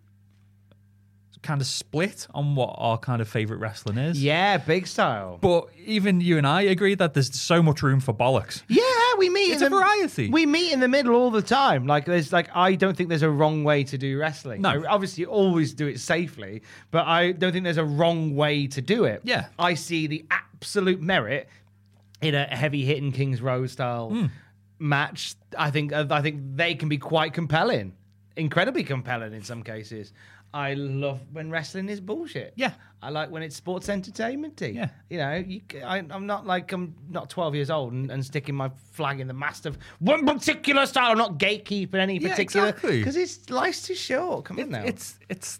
Speaker 2: kind of split on what our kind of favorite wrestling is.
Speaker 1: yeah, big style.
Speaker 2: But even you and I agree that there's so much room for bollocks.
Speaker 1: Yeah, we meet.
Speaker 2: It's
Speaker 1: in
Speaker 2: a
Speaker 1: the-
Speaker 2: variety.
Speaker 1: We meet in the middle all the time. Like there's like I don't think there's a wrong way to do wrestling.
Speaker 2: No.
Speaker 1: I obviously you always do it safely, but I don't think there's a wrong way to do it.
Speaker 2: Yeah.
Speaker 1: I see the absolute merit in a heavy hitting Kings Road style
Speaker 2: Hmm.
Speaker 1: match. I think I think they can be quite compelling, incredibly compelling in some cases. I love when wrestling is bullshit.
Speaker 2: Yeah.
Speaker 1: I like when it's sports entertainment.
Speaker 2: Yeah.
Speaker 1: You know, you, I, am not like I'm not 12 years old and, and sticking my flag in the mast of one particular style. I'm not gatekeeping any
Speaker 2: Yeah,
Speaker 1: particular
Speaker 2: exactly.
Speaker 1: because it's life's too short. Come on now.
Speaker 2: It's it's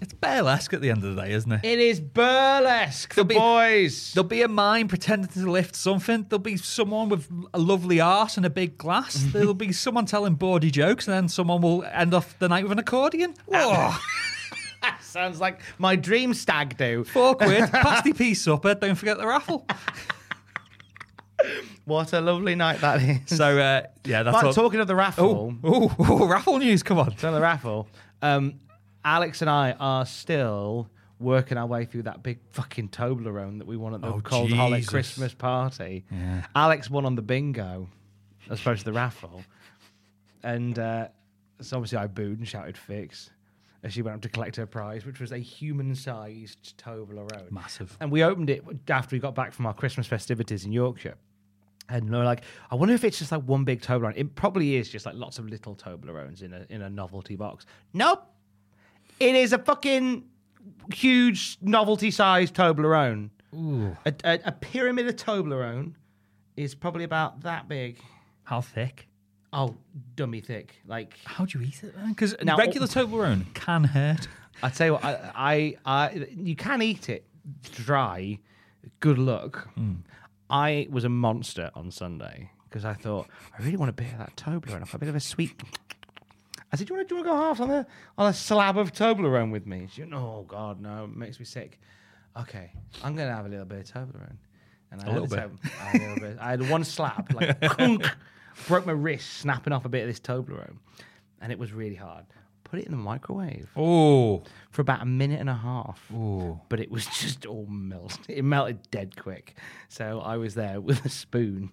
Speaker 2: it's burlesque at the end of the day, isn't it?
Speaker 1: it is burlesque. The
Speaker 2: There'll be-
Speaker 1: boys.
Speaker 2: There'll be a mime pretending to lift something. There'll be someone with a lovely arse and a big glass. There'll be someone telling bawdy jokes, and then someone will end off the night with an accordion. Whoa.
Speaker 1: Sounds like my dream stag do.
Speaker 2: Four quid, pasty pea supper. Don't forget the raffle.
Speaker 1: What a lovely night that is.
Speaker 2: So uh, yeah, that's
Speaker 1: But
Speaker 2: all.
Speaker 1: talking of the raffle,
Speaker 2: oh, raffle news. Come on.
Speaker 1: talking of the raffle, um, Alex and I are still working our way through that big fucking Toblerone that we won at the
Speaker 2: Oh,
Speaker 1: Cold Holiday
Speaker 2: Jesus.
Speaker 1: Christmas party. Alex won on the bingo as opposed to the raffle. And uh, so obviously I booed and shouted fix as she went up to collect her prize, which was a human sized Toblerone.
Speaker 2: Massive.
Speaker 1: And we opened it after we got back from our Christmas festivities in Yorkshire. And we we're like, I wonder if it's just like one big Toblerone. It probably is just like lots of little Toblerones in a in a novelty box. Nope. It is a fucking huge novelty sized Toblerone. Ooh. A, a, a pyramid of Toblerone is probably about that big.
Speaker 2: How thick?
Speaker 1: Oh, dummy thick. Like
Speaker 2: How do you eat it then? Because
Speaker 1: Now-
Speaker 2: regular oh. Toblerone can hurt.
Speaker 1: I tell you what, I, I, I, you can eat it dry. Good luck. Hmm. I was a monster on Sunday because I thought I really want a bit of that Toblerone. I've got a bit of a sweet. I said, "Do you want to, do you want to go half on a on a slab of Toblerone with me?" She went, "Oh God, no, it makes me sick." Okay, I'm gonna have a little bit of Toblerone, and I
Speaker 2: A
Speaker 1: had
Speaker 2: little bit.
Speaker 1: I had, a little bit. I had one slab, like broke my wrist snapping off a bit of this Toblerone, and it was really hard. Put it in the microwave
Speaker 2: Oh,
Speaker 1: for about a minute and a half.
Speaker 2: Ooh.
Speaker 1: But it was just all melted. It melted dead quick. So I was there with a spoon,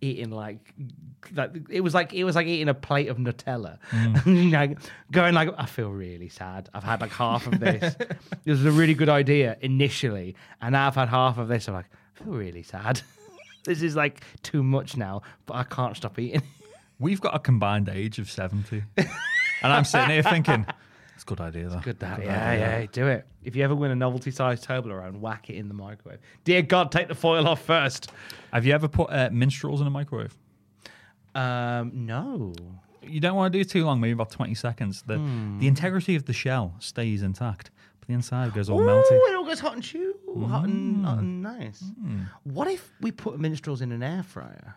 Speaker 1: eating like, like it was like it was like eating a plate of Nutella. Mm. you know, going like, I feel really sad. I've had like half of this. this was a really good idea initially, and now I've had half of this. I'm like, I feel really sad. This is like too much now, but I can't stop eating.
Speaker 2: We've got a combined age of 70. and I'm sitting here thinking, it's a good idea, though.
Speaker 1: Good that. Yeah, yeah, do it. If you ever win a novelty sized Toblerone, whack it in the microwave. Dear God, take the foil off first.
Speaker 2: Have you ever put uh, minstrels in a microwave?
Speaker 1: Um, no.
Speaker 2: You don't want to do too long, maybe about 20 seconds. The, the integrity of the shell stays intact, the inside goes all
Speaker 1: Ooh,
Speaker 2: melty.
Speaker 1: it all goes hot and chew, hot and, mm. hot and nice. Mm. What if we put minstrels in an air fryer?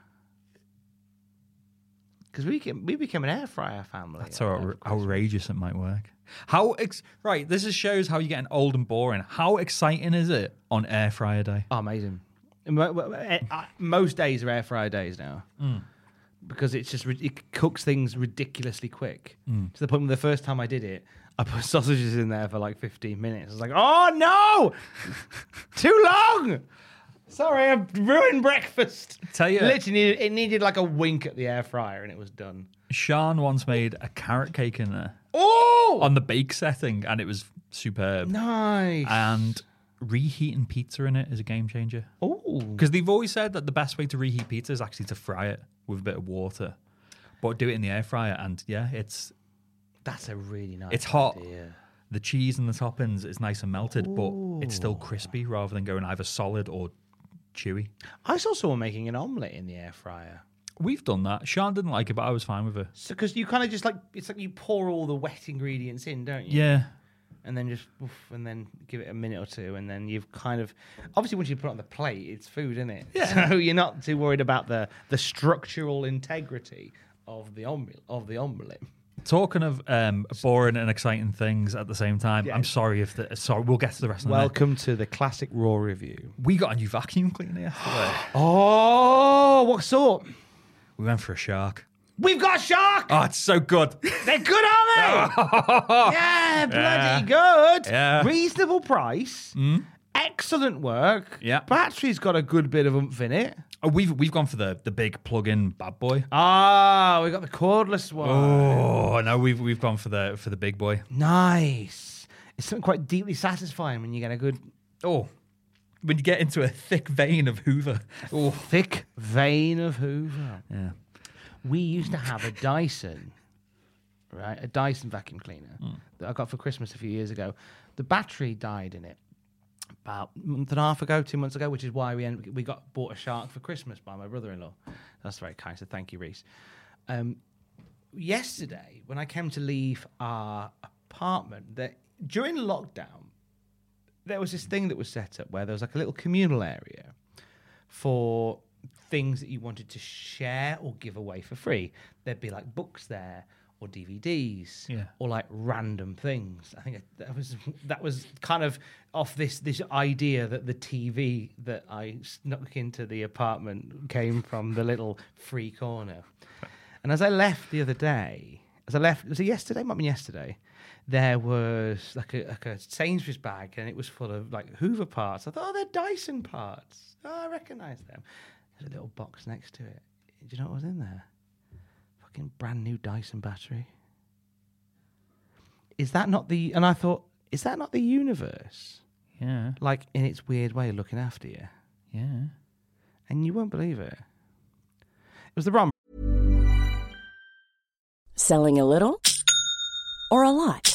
Speaker 1: Because we can, we became an air fryer family.
Speaker 2: That's how outrageous it might work. How ex- right? This is shows how you're getting old and boring. How exciting is it on air fryer day?
Speaker 1: Oh, amazing. Eh, Most days are air fryer days now. Mm. Because it's just, it cooks things ridiculously quick. To the point where the first time I did it, I put sausages in there for like 15 minutes. I was like, oh no! Too long! Sorry, I've ruined breakfast.
Speaker 2: Tell you-
Speaker 1: Literally, needed, it needed like a wink at the air fryer and it was done.
Speaker 2: Sean once made a carrot cake in there
Speaker 1: Oh!
Speaker 2: on the bake setting, and it was superb.
Speaker 1: nice.
Speaker 2: And reheating pizza in it is a game changer.
Speaker 1: oh.
Speaker 2: Because they've always said that the best way to reheat pizza is actually to fry it with a bit of water, but do it in the air fryer. And yeah, it's
Speaker 1: That's a really nice
Speaker 2: it's hot.
Speaker 1: idea.
Speaker 2: The cheese and the toppings is nice and melted, but it's still crispy rather than going either solid or chewy.
Speaker 1: I saw someone making an omelette in the air fryer.
Speaker 2: We've done that. Sean didn't like it, but I was fine with it.
Speaker 1: So, because you kind of just like it's like you pour all the wet ingredients in, don't you?
Speaker 2: Yeah.
Speaker 1: And then just oof, and then give it a minute or two, and then you've kind of obviously once you put it on the plate, it's food, isn't it? Yeah. So you're not too worried about the the structural integrity of the omelette of the omelette.
Speaker 2: Talking of um, boring and exciting things at the same time, I'm sorry if the sorry. We'll get to the rest of the.
Speaker 1: Welcome to the classic raw review.
Speaker 2: We got a new vacuum cleaner yesterday.
Speaker 1: Oh, what's up?
Speaker 2: we went for a shark.
Speaker 1: We've got a shark.
Speaker 2: Oh, it's so good.
Speaker 1: They're good, aren't they? yeah, bloody good.
Speaker 2: Yeah.
Speaker 1: Reasonable price. Excellent work.
Speaker 2: Yeah.
Speaker 1: Battery's got a good bit of oomph in it.
Speaker 2: Oh, we've we've gone for the the big plug-in bad boy.
Speaker 1: Ah, we got the cordless one.
Speaker 2: Oh no, we've we've gone for the for the big boy.
Speaker 1: Nice. It's something quite deeply satisfying when you get a good
Speaker 2: Oh, when you get into a thick vein of Hoover. Oh,
Speaker 1: thick vein of Hoover.
Speaker 2: yeah.
Speaker 1: We used to have a Dyson, right? A Dyson vacuum cleaner that I got for Christmas a few years ago. The battery died in it about a month and a half ago, two months ago, which is why we end, we got bought a shark for Christmas by my brother-in-law. That's very kind. So thank you, Reese. Um, yesterday, when I came to leave our apartment, that during lockdown, there was this thing that was set up where there was like a little communal area for things that you wanted to share or give away for free. There'd be like books there or DVDs
Speaker 2: Yeah.
Speaker 1: or like random things. I think that was that was kind of off this this idea that the TV that I snuck into the apartment came from the little free corner. And as I left the other day, as I left, was it yesterday? Might have been yesterday. There was like a, like a Sainsbury's bag, and it was full of like Hoover parts. I thought, oh, they're Dyson parts. Oh, I recognise them. There's a little box next to it. Do you know what was in there? Fucking brand new Dyson battery. Is that not the? And I thought, is that not the universe?
Speaker 2: Yeah.
Speaker 1: Like in its weird way, looking after you,
Speaker 2: Yeah.
Speaker 1: and you won't believe it. It was the Ron
Speaker 6: Selling a little or a lot?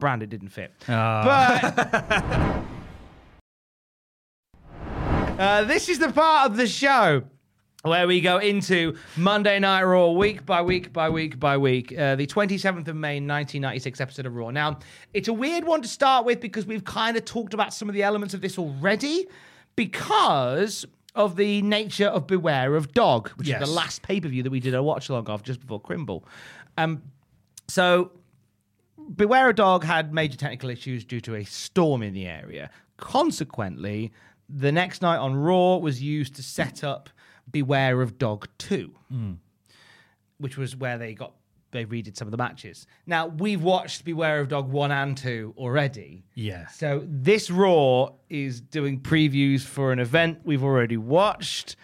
Speaker 1: brand it didn't fit.
Speaker 2: Ah.
Speaker 1: But uh, this is the part of the show where we go into Monday Night Raw week by week by week by week. Uh, the 27th of May, 1996 episode of Raw. Now, it's a weird one to start with because we've kind of talked about some of the elements of this already because of the nature of Beware of Dog, which is the last pay per view that we did a watch along of just before Crimble. Um, so Beware a Dog had major technical issues due to a storm in the area. Consequently, the next night on Raw was used to set up Beware of Dog 2, hmm. which was where they got they redid some of the matches. Now, we've watched Beware of Dog 1 and 2 already.
Speaker 2: Yeah.
Speaker 1: So this Raw is doing previews for an event we've already watched,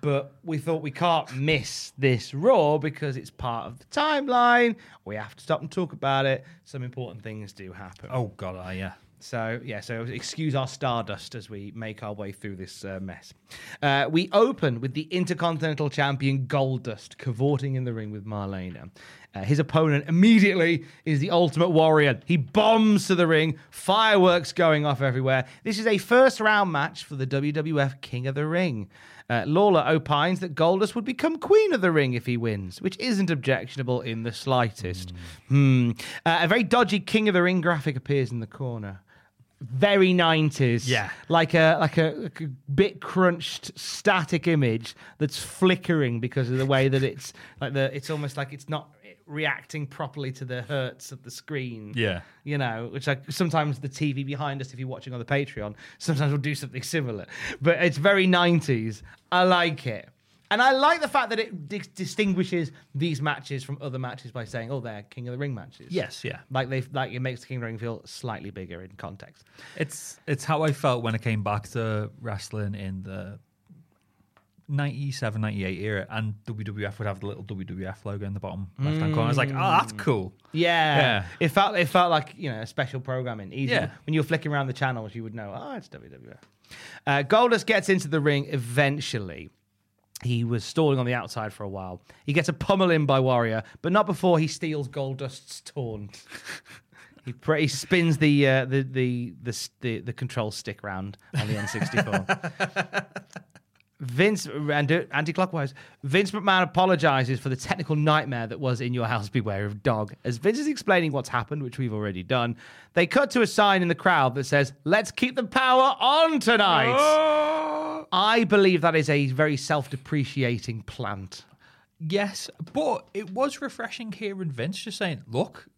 Speaker 1: but we thought we can't miss this Raw because it's part of the timeline. We have to stop and talk about it. Some important things do happen.
Speaker 2: Oh god, I yeah.
Speaker 1: So yeah, so excuse our stardust as we make our way through this uh, mess. Uh, we open with the Intercontinental Champion Goldust cavorting in the ring with Marlena. Uh, his opponent immediately is the Ultimate Warrior. He bombs to the ring, fireworks going off everywhere. This is a first round match for the WWF King of the Ring. Uh, Lawler opines that Goldust would become Queen of the Ring if he wins, which isn't objectionable in the slightest. Hmm. Uh, a very dodgy King of the Ring graphic appears in the corner very 90s
Speaker 2: Yeah.
Speaker 1: like a like a, like a bit crunched static image that's flickering because of the way that it's like the it's almost like it's not reacting properly to the hertz of the screen
Speaker 2: Yeah.
Speaker 1: you know which like sometimes the tv behind us if you're watching on the patreon sometimes we'll do something similar but it's very 90s i like it and I like the fact that it dis- distinguishes these matches from other matches by saying, "Oh, they're King of the Ring matches."
Speaker 2: Yes, yeah.
Speaker 1: like they like it makes the King of the Ring feel slightly bigger in context.
Speaker 2: It's it's how I felt when I came back to wrestling in the 97, 98 era, and WWF would have the little WWF logo in the bottom left hand corner. I was like, oh, that's cool.
Speaker 1: Yeah.
Speaker 2: Yeah.
Speaker 1: It felt it felt like, you know, a special programming. Easy.
Speaker 2: Yeah.
Speaker 1: When you were flicking around the channels, you would know, oh, it's WWF. Uh, Goldust gets into the ring eventually. He was stalling on the outside for a while. He gets a pummel in by Warrior, but not before he steals Goldust's taunt. he, pr- he spins the, uh, the, the, the, the, the control stick round on the N64. Vince and uh, anti-clockwise. Vince McMahon apologizes for the technical nightmare that was in your house. Beware of dog. As Vince is explaining what's happened, which we've already done, they cut to a sign in the crowd that says, "Let's keep the power on tonight." I believe that is a very self-depreciating plant.
Speaker 2: Yes, but it was refreshing here, hearing Vince just saying, "Look,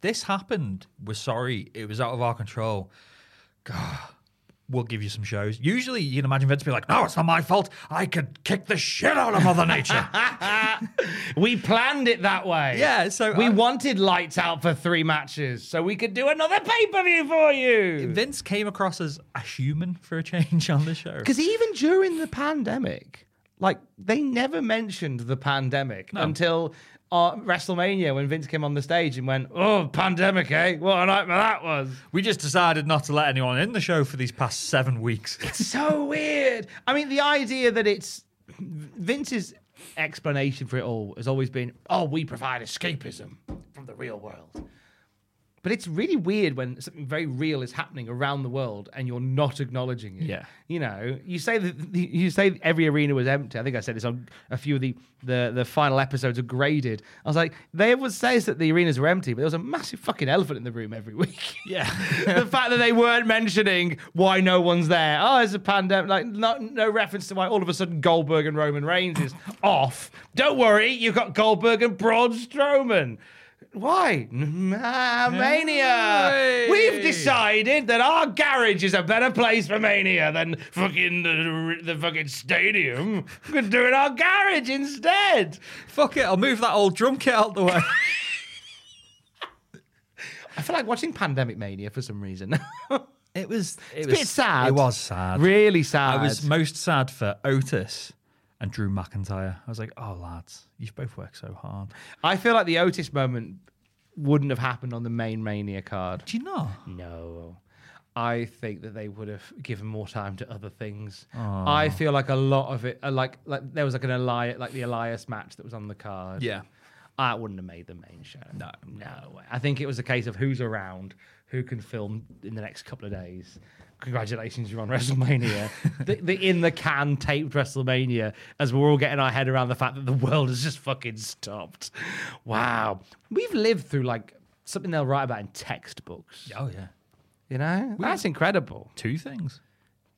Speaker 2: this happened. We're sorry. It was out of our control. God, we'll give you some shows." Usually, you can imagine Vince be like, "No, it's not my fault. I could kick the shit out of Mother Nature."
Speaker 1: We planned it that way.
Speaker 2: Yeah, so
Speaker 1: we
Speaker 2: I-
Speaker 1: wanted lights out for three matches so we could do another pay-per-view for you.
Speaker 2: Vince came across as a human for a change on the show.
Speaker 1: Because even during the pandemic, like they never mentioned the pandemic until uh, WrestleMania when Vince came on the stage and went, "Oh, pandemic, eh? What a nightmare that was."
Speaker 2: We just decided not to let anyone in the show for these past seven weeks.
Speaker 1: so weird. I mean, the idea that it's Vince's explanation for it all has always been, "Oh, we provide escapism from the real world." But it's really weird when something very real is happening around the world and you're not acknowledging it.
Speaker 2: Yeah.
Speaker 1: You know, you say that you say every arena was empty. I think I said this on a few of the the, the final episodes of Graded. I was like, they always says that the arenas were empty, but there was a massive fucking elephant in the room every week.
Speaker 2: Yeah.
Speaker 1: the fact that they weren't mentioning why no one's there. Oh, it's a pandemic. Like, not, no reference to why all of a sudden Goldberg and Roman Reigns is off. Don't worry, you've got Goldberg and Braun Strowman. Why? Ah, Mania.
Speaker 2: Hey.
Speaker 1: We've decided that our garage is a better place for Mania than fucking the, the fucking stadium. We're gonna do it in our garage instead.
Speaker 2: Fuck it, I'll move that old drum kit out the way.
Speaker 1: I feel like watching Pandemic Mania for some reason.
Speaker 2: It was. It
Speaker 1: It's a bit sad.
Speaker 2: It was sad.
Speaker 1: really sad.
Speaker 2: I was most sad for Otis and Drew McIntyre. I was like, oh lads, you've both worked so hard.
Speaker 1: I feel like the Otis moment wouldn't have happened on the main Mania card.
Speaker 2: Do you know?
Speaker 1: No. I think that they would have given more time to other things. I feel like a lot of it, uh, like like there was like an Elias, like the Elias match that was on the card.
Speaker 2: Yeah.
Speaker 1: I wouldn't have made the main show.
Speaker 2: No.
Speaker 1: no way. I think it was a case of who's around, who can film in the next couple of days. Congratulations, you're on WrestleMania. the, the in the can taped WrestleMania as we're all getting our head around the fact that the world has just fucking stopped. Wow. We've lived through like something they'll write about in textbooks.
Speaker 2: Oh yeah.
Speaker 1: You know? That's incredible.
Speaker 2: Two things.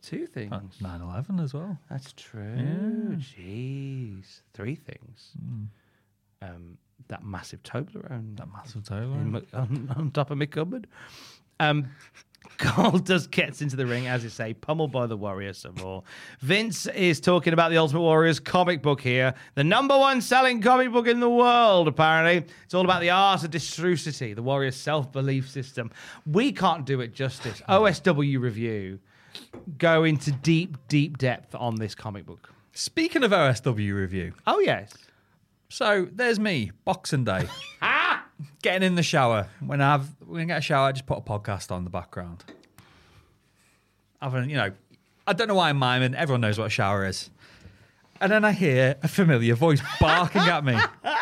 Speaker 1: Two things.
Speaker 2: 9-11 as well.
Speaker 1: That's true. Jeez. Three things.
Speaker 2: Hmm.
Speaker 1: Um, that massive Toblerone.
Speaker 2: That massive
Speaker 1: my- on, on top of my cupboard. Um, Goldust gets into the ring, as you say, pummeled by the Warrior some more. Vince is talking about the Ultimate Warriors comic book here, the number one selling comic book in the world, apparently. It's all about the art of Destrucity, the Warriors' self belief system. We can't do it justice. Hmm. OSW review go into deep, deep depth on this comic book.
Speaker 2: Speaking of OSW review,
Speaker 1: Oh, yes.
Speaker 2: so there's me, Boxing Day, ah! Getting in the shower. When I have when I get a shower, I just put a podcast on the background. Having, you know, I don't know why I'm miming. Everyone knows what a shower is. And then I hear a familiar voice barking at me.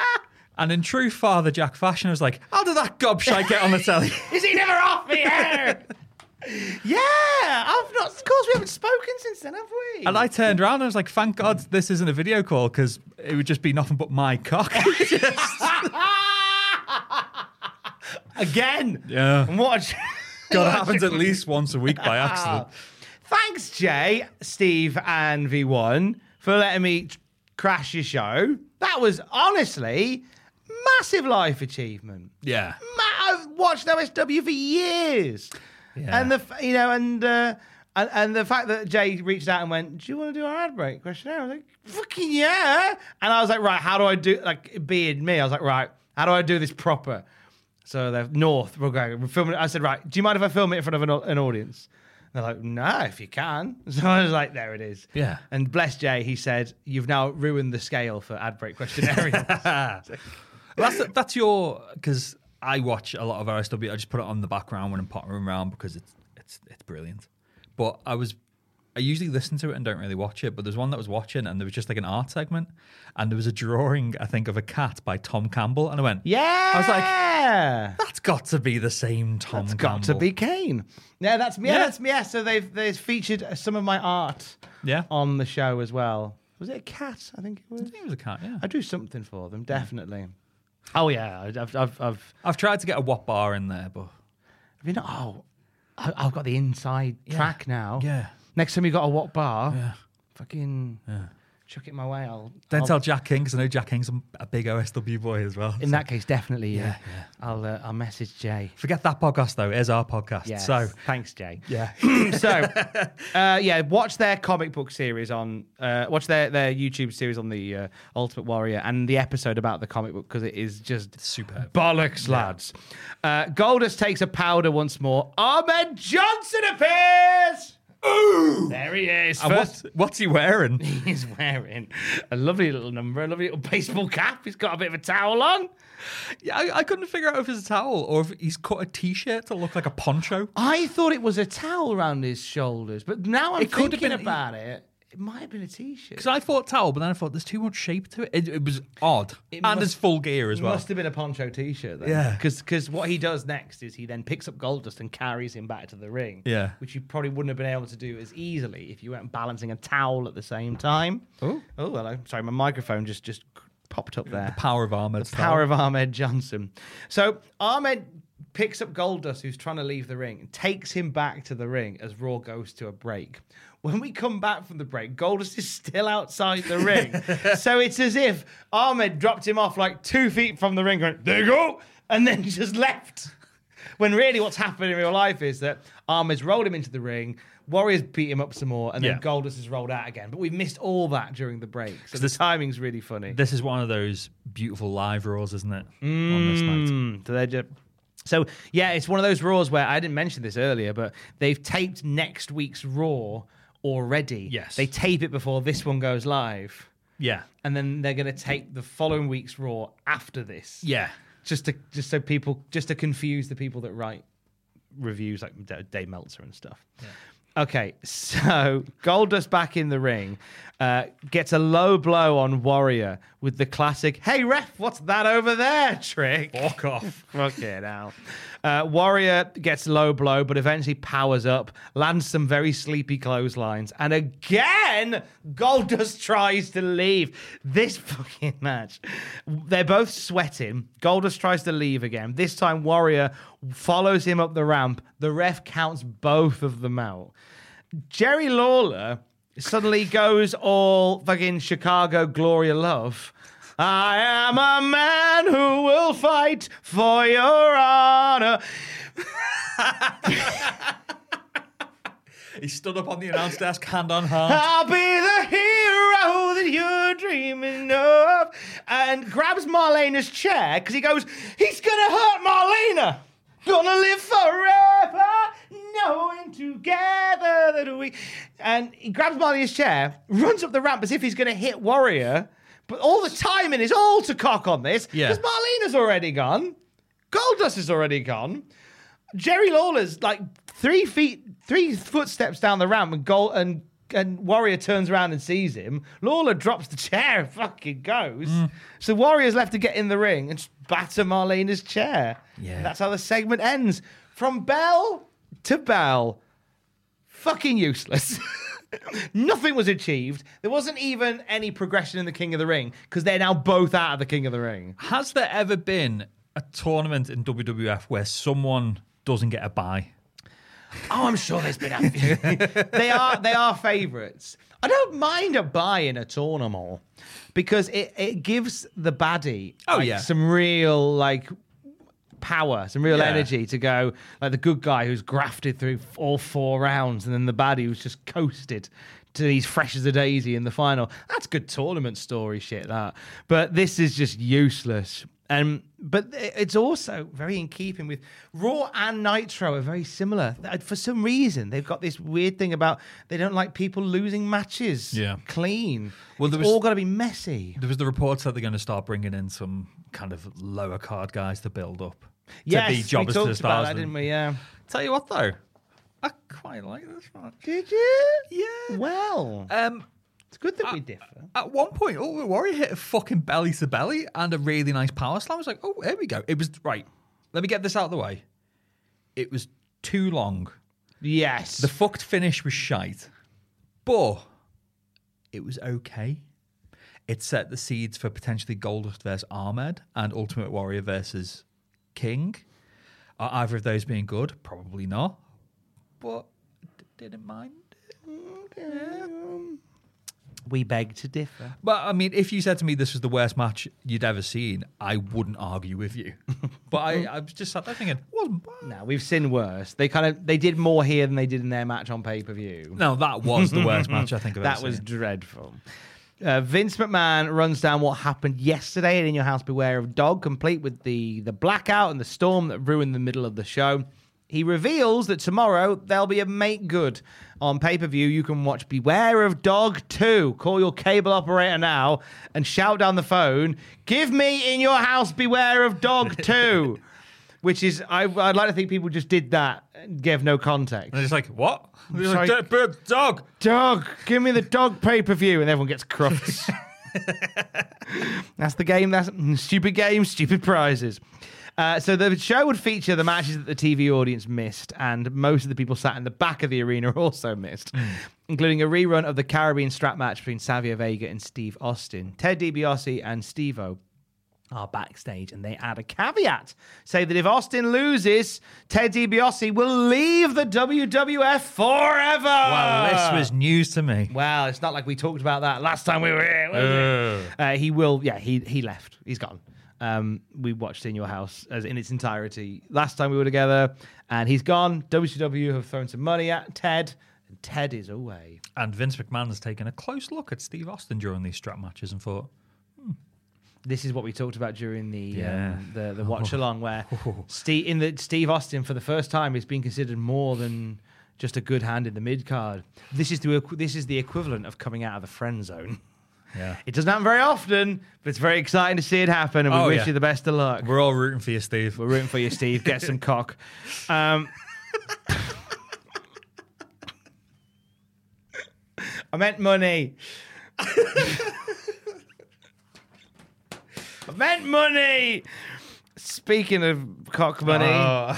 Speaker 2: And in true Father Jack fashion, I was like, how did that gobshite get on the telly?
Speaker 1: Is he never off me hair? yeah, I've not. Of course, we haven't spoken since then, have we?
Speaker 2: And I turned around and I was like, thank God this isn't a video call because it would just be nothing but my cock.
Speaker 1: Again.
Speaker 2: Yeah.
Speaker 1: A,
Speaker 2: God, it happens at least once a week by accident.
Speaker 1: Thanks, Jay, Steve, and V1 for letting me crash your show. That was honestly massive life achievement.
Speaker 2: Yeah.
Speaker 1: Ma- I've watched OSW for years,
Speaker 2: Yeah.
Speaker 1: and the you know and. Uh, and, and the fact that Jay reached out and went, "Do you want to do our ad break questionnaire?" I was like, "Fucking yeah!" And I was like, "Right, how do I do?" Like being me, I was like, "Right, how do I do this proper?" So they're north. We're going. We're filming. it. I said, "Right, do you mind if I film it in front of an, an audience?" They're like, "Nah, if you can." So I was like, "There it is."
Speaker 2: Yeah.
Speaker 1: And bless Jay, he said, "You've now ruined the scale for ad break questionnaire."
Speaker 2: Well, that's that's your because I watch a lot of OSW. I just put it on the background when I'm pottering around because it's it's it's brilliant. But I was I usually listen to it and don't really watch it. But there's one that I was watching and there was just like an art segment and there was a drawing I think of a cat by Tom Campbell and I went
Speaker 1: yeah.
Speaker 2: I was like that's got to be the same Tom.
Speaker 1: It's got to be Kane. Yeah, that's yeah,
Speaker 2: Yeah.
Speaker 1: that's me yeah. So they've they've featured some of my art
Speaker 2: Yeah.
Speaker 1: on the show as well. Was it a cat? I think it was.
Speaker 2: I think it was a cat. Yeah.
Speaker 1: I drew something for them, definitely. Oh yeah, I've I've I've,
Speaker 2: I've tried to get a what bar in there, but
Speaker 1: have you know, oh, I, I've got the inside track now.
Speaker 2: Yeah.
Speaker 1: Next time you got a what bar,
Speaker 2: Yeah.
Speaker 1: fucking chuck it my way. I'll.
Speaker 2: don't
Speaker 1: I'll-
Speaker 2: tell Jack King because I know Jack King's a- a big OSW boy as well.
Speaker 1: In
Speaker 2: So-
Speaker 1: that case, definitely. Yeah.
Speaker 2: Yeah, yeah.
Speaker 1: I'll uh, I'll message Jay.
Speaker 2: Forget that podcast though. It is our podcast.
Speaker 1: Yes.
Speaker 2: So
Speaker 1: thanks, Jay.
Speaker 2: yeah.
Speaker 1: so uh, yeah watch their comic book series on uh, watch their, their youtube series on the uh, ultimate warrior and the episode about the comic book because it is just
Speaker 2: superb.
Speaker 1: bollocks lads uh, goldust takes a powder once more ahmed johnson appears Ooh! there he is First-
Speaker 2: what's, what's he wearing?
Speaker 1: he's wearing a lovely little number a lovely little baseball cap he's got a bit of a towel on
Speaker 2: Yeah, I, I couldn't figure out if it's a towel or if he's cut a t-shirt to look like a poncho.
Speaker 1: I thought it was a towel around his shoulders, but now I'm
Speaker 2: It could have
Speaker 1: thinking
Speaker 2: been-
Speaker 1: about it. It might have been a t-shirt.
Speaker 2: Because I thought towel, but then I thought there's too much shape to it. It, it was odd,
Speaker 1: It
Speaker 2: and
Speaker 1: must-
Speaker 2: it's full gear as
Speaker 1: It
Speaker 2: well.
Speaker 1: must have been a poncho t-shirt then.
Speaker 2: Yeah.
Speaker 1: Because what he does next is he then picks up Goldust and carries him back to the ring.
Speaker 2: Yeah.
Speaker 1: Which you probably wouldn't have been able to do as easily if you weren't balancing a towel at the same time.
Speaker 2: Oh.
Speaker 1: Oh, hello. Sorry, my microphone just just popped up there.
Speaker 2: The Power of Ahmed.
Speaker 1: The power of Ahmed Johnson. So Ahmed picks up Goldust, who's trying to leave the ring, and takes him back to the ring as Raw goes to a break. When we come back from the break, Goldust is still outside the ring. so it's as if Ahmed dropped him off like two feet from the ring, going, there you go. and then just left. When really what's happened in real life is that Ahmed's rolled him into the ring, Warriors beat him up some more, and then
Speaker 2: Yeah.
Speaker 1: Goldust has rolled out again. But we've missed all that during the break. So the timing's really funny.
Speaker 2: This is one of those beautiful live raws, isn't it? On this night.
Speaker 1: Mm, so they're just- so yeah, it's one of those Raws where I didn't mention this earlier, but they've taped next week's Raw already.
Speaker 2: Yes.
Speaker 1: They tape it before this one goes live.
Speaker 2: Yeah.
Speaker 1: And then they're going to tape the following week's Raw after this.
Speaker 2: Yeah.
Speaker 1: Just to just so people just to confuse the people that write reviews like Dave Meltzer and stuff. Okay, so Goldust back in the ring uh, gets a low blow on Warrior with the classic "Hey ref, what's that over there?" trick.
Speaker 2: Walk off.
Speaker 1: Fuck it now. Uh, Warrior gets low blow, but eventually powers up, lands some very sleepy clotheslines, and again, Goldust tries to leave. This fucking match. They're both sweating. Goldust tries to leave again. This time, Warrior follows him up the ramp. The ref counts both of them out. Jerry Lawler suddenly goes all fucking Chicago Glory of Love. I am a man who will fight for your honor.
Speaker 2: He stood up on the announce desk, hand on heart.
Speaker 1: I'll be the hero that you're dreaming of. And grabs Marlena's chair because he goes, he's going to hurt Marlena. Gonna live forever, knowing together that we. And he grabs Marlena's chair, runs up the ramp as if he's to hit Warrior. But all the timing is all to cock on this
Speaker 2: Yeah.
Speaker 1: because Marlena's already gone. Goldust is already gone. Jerry Lawler's like three feet, three footsteps down the ramp, and Gold and and Warrior turns around and sees him. Lawler drops the chair and fucking goes. Mm. So Warrior's left to get in the ring and just batter Marlena's chair.
Speaker 2: Yeah.
Speaker 1: And that's how the segment ends. From bell to bell. Fucking useless. Nothing was achieved. There wasn't even any progression in the King of the Ring because they're now both out of the King of the Ring.
Speaker 2: Has there ever been a tournament in WWF where someone doesn't get a bye?
Speaker 1: Oh, I'm sure there's been a few. they are they are favourites. I don't mind a buy in a tournament because it, it gives the baddie
Speaker 2: Oh,
Speaker 1: like,
Speaker 2: yeah.
Speaker 1: some real like power, some real
Speaker 2: Yeah.
Speaker 1: energy to go like the good guy who's grafted through all four rounds, and then the baddie who's just coasted to these fresh as a daisy in the final. That's good tournament story shit. That, but this is just useless. And but it's also very in keeping with Raw and Nitro are very similar. Uh, For some reason, they've got this weird thing about they don't like people losing matches.
Speaker 2: Yeah.
Speaker 1: clean.
Speaker 2: Well, there
Speaker 1: it's
Speaker 2: was-
Speaker 1: all got to be messy.
Speaker 2: There was the reports that they're going to start bringing in some kind of lower card guys to build up. To
Speaker 1: Yes,
Speaker 2: be
Speaker 1: we
Speaker 2: jobbers to
Speaker 1: talked
Speaker 2: the
Speaker 1: about
Speaker 2: stars.
Speaker 1: that, didn't we? Yeah.
Speaker 2: Tell you what, though, I quite like this match.
Speaker 1: Did you?
Speaker 2: Yeah.
Speaker 1: Well,
Speaker 2: Um,
Speaker 1: it's good that we differ.
Speaker 2: at one point, Ultimate Warrior hit a fucking belly to belly and a really nice power slam. I was like, oh, there we go. It was right. Let me get this out of the way. It was too long.
Speaker 1: Yes.
Speaker 2: The fucked finish was shite, but it was okay. It set the seeds for potentially Goldust versus Ahmed and Ultimate Warrior versus King. Are either of those being good? Probably not. But d- didn't mind. Mm-hmm.
Speaker 1: we beg to differ.
Speaker 2: But I mean, if you said to me this was the worst match you'd ever seen, I wouldn't argue with you. but I, I was just sat there thinking, wasn't bad.
Speaker 1: No, we've seen worse. They kind of they did more here than they did in their match on pay per view.
Speaker 2: No, that was the worst match I think I've
Speaker 1: that
Speaker 2: ever
Speaker 1: was
Speaker 2: seen.
Speaker 1: dreadful. Uh, Vince McMahon runs down what happened yesterday at In Your House Beware of Dog, complete with the the blackout and the storm that ruined the middle of the show. He reveals that tomorrow there'll be a make good on pay per view. You can watch Beware of Dog 2. Call your cable operator now and shout down the phone, Give me In Your House Beware of Dog 2. Which is, I, I'd like to think people just did that and gave no context.
Speaker 2: And it's like, what?
Speaker 1: Sorry.
Speaker 5: like, "D- dog.
Speaker 1: Dog, give me the dog pay per view, and everyone gets crufts. that's the game. That's stupid game, stupid prizes. Uh, so the show would feature the matches that the TV audience missed, and most of the people sat in the back of the arena also missed, including a rerun of the Caribbean strap match between Savio Vega and Steve Austin. Ted DiBiase and Steve-O are backstage and they add a caveat say that if Austin loses, Ted DiBiase will leave the WWF forever.
Speaker 2: Well, this was news to me.
Speaker 1: Well, it's not like we talked about that last time we were here. was it? Uh, he will, yeah, he he left. He's gone. Um, we watched in your house as in its entirety last time we were together, and he's gone. WCW have thrown some money at Ted, and Ted is away.
Speaker 2: And Vince McMahon has taken a close look at Steve Austin during these strap matches and thought,
Speaker 1: This is what we talked about during the
Speaker 2: Yeah.
Speaker 1: um, the, the watch along, where Steve in the Steve Austin for the first time is being considered more than just a good hand in the mid card. This is the this is the equivalent of coming out of the friend zone.
Speaker 2: yeah.
Speaker 1: It doesn't happen very often, but it's very exciting to see it happen, and we
Speaker 2: Oh,
Speaker 1: wish
Speaker 2: yeah.
Speaker 1: you the best of luck.
Speaker 2: We're all rooting for you, Steve.
Speaker 1: We're rooting for you, Steve. Get some cock. Um, I meant money. I meant money. Speaking of cock money,
Speaker 2: Oh.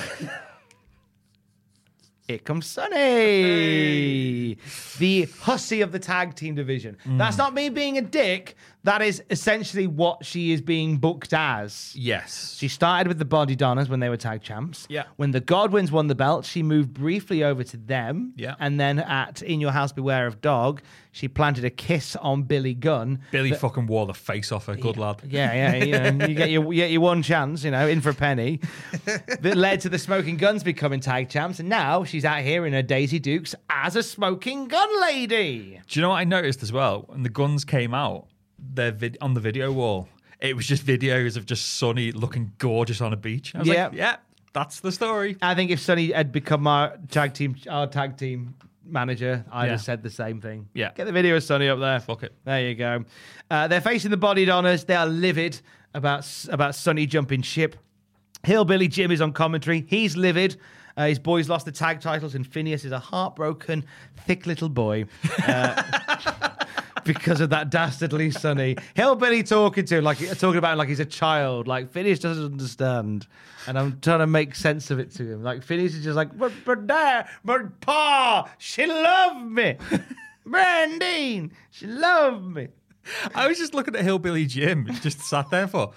Speaker 1: here comes Sunny, the hussy of the tag team division. That's mm. not me being a dick. That is essentially what she is being booked as.
Speaker 2: yes.
Speaker 1: She started with the Bodydonnas when they were tag champs.
Speaker 2: Yeah.
Speaker 1: When the Godwins won the belt, she moved briefly over to them.
Speaker 2: Yeah.
Speaker 1: And then at In Your House Beware of Dog, she planted a kiss on Billy Gunn.
Speaker 2: Billy fucking wore the face off her. Good lad.
Speaker 1: Yeah, yeah, you, know, you get your you get your one chance, you know, in for a penny. that led to the Smoking Gunns becoming tag champs, and now she's out here in her Daisy Dukes as a Smoking Gun lady.
Speaker 2: Do you know what I noticed as well? When the guns came out, their vid- on the video wall, it was just videos of just Sunny looking gorgeous on a beach. I was
Speaker 1: Yeah.
Speaker 2: like, yeah, that's the story.
Speaker 1: I think if Sunny had become our tag team, our tag team manager, I'd
Speaker 2: Yeah.
Speaker 1: have said the same thing.
Speaker 2: Yeah.
Speaker 1: Get the video of Sunny up there.
Speaker 2: Fuck it.
Speaker 1: There you go. Uh, they're facing the Bodydonnas. They are livid about about Sunny jumping ship. Hillbilly Jim is on commentary. He's livid. Uh, his boys lost the tag titles, and Phineas is a heartbroken, thick little boy. Uh, because of that dastardly Sunny. Hillbilly talking to him, like talking about him like he's a child. Like Phineas doesn't understand, and I'm trying to make sense of it to him. Like Phineas is just like, but but dad, but pa, she loved me. Brandine, she loved me.
Speaker 2: I was just looking at Hillbilly Jim, He just sat there for.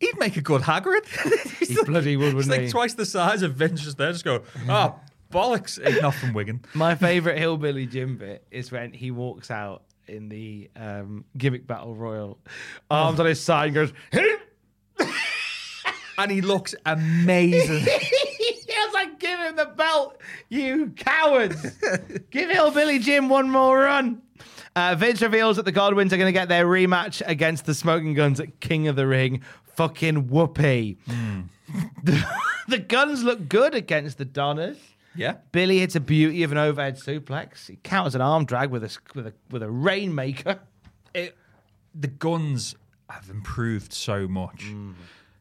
Speaker 2: He'd make a good Hagrid. He's
Speaker 1: He bloody would, wouldn't
Speaker 2: like
Speaker 1: he?
Speaker 2: twice the size of Vince, just there, just go, oh, bollocks. Not from Wigan.
Speaker 1: My favourite Hillbilly Jim bit is when he walks out in the um, gimmick battle royal, arms on his side, and goes,
Speaker 2: And he looks amazing.
Speaker 1: I was like, give him the belt, you cowards. give Hillbilly Jim one more run. Uh, Vince reveals that the Godwins are going to get their rematch against the Smoking Gunns at King of the Ring. Fucking whoopee. the, the Guns look good against the Donnas.
Speaker 2: Yeah.
Speaker 1: Billy hits a beauty of an overhead suplex. He counters an arm drag with a with a with a rainmaker.
Speaker 2: it, the guns have improved so much.
Speaker 1: Mm.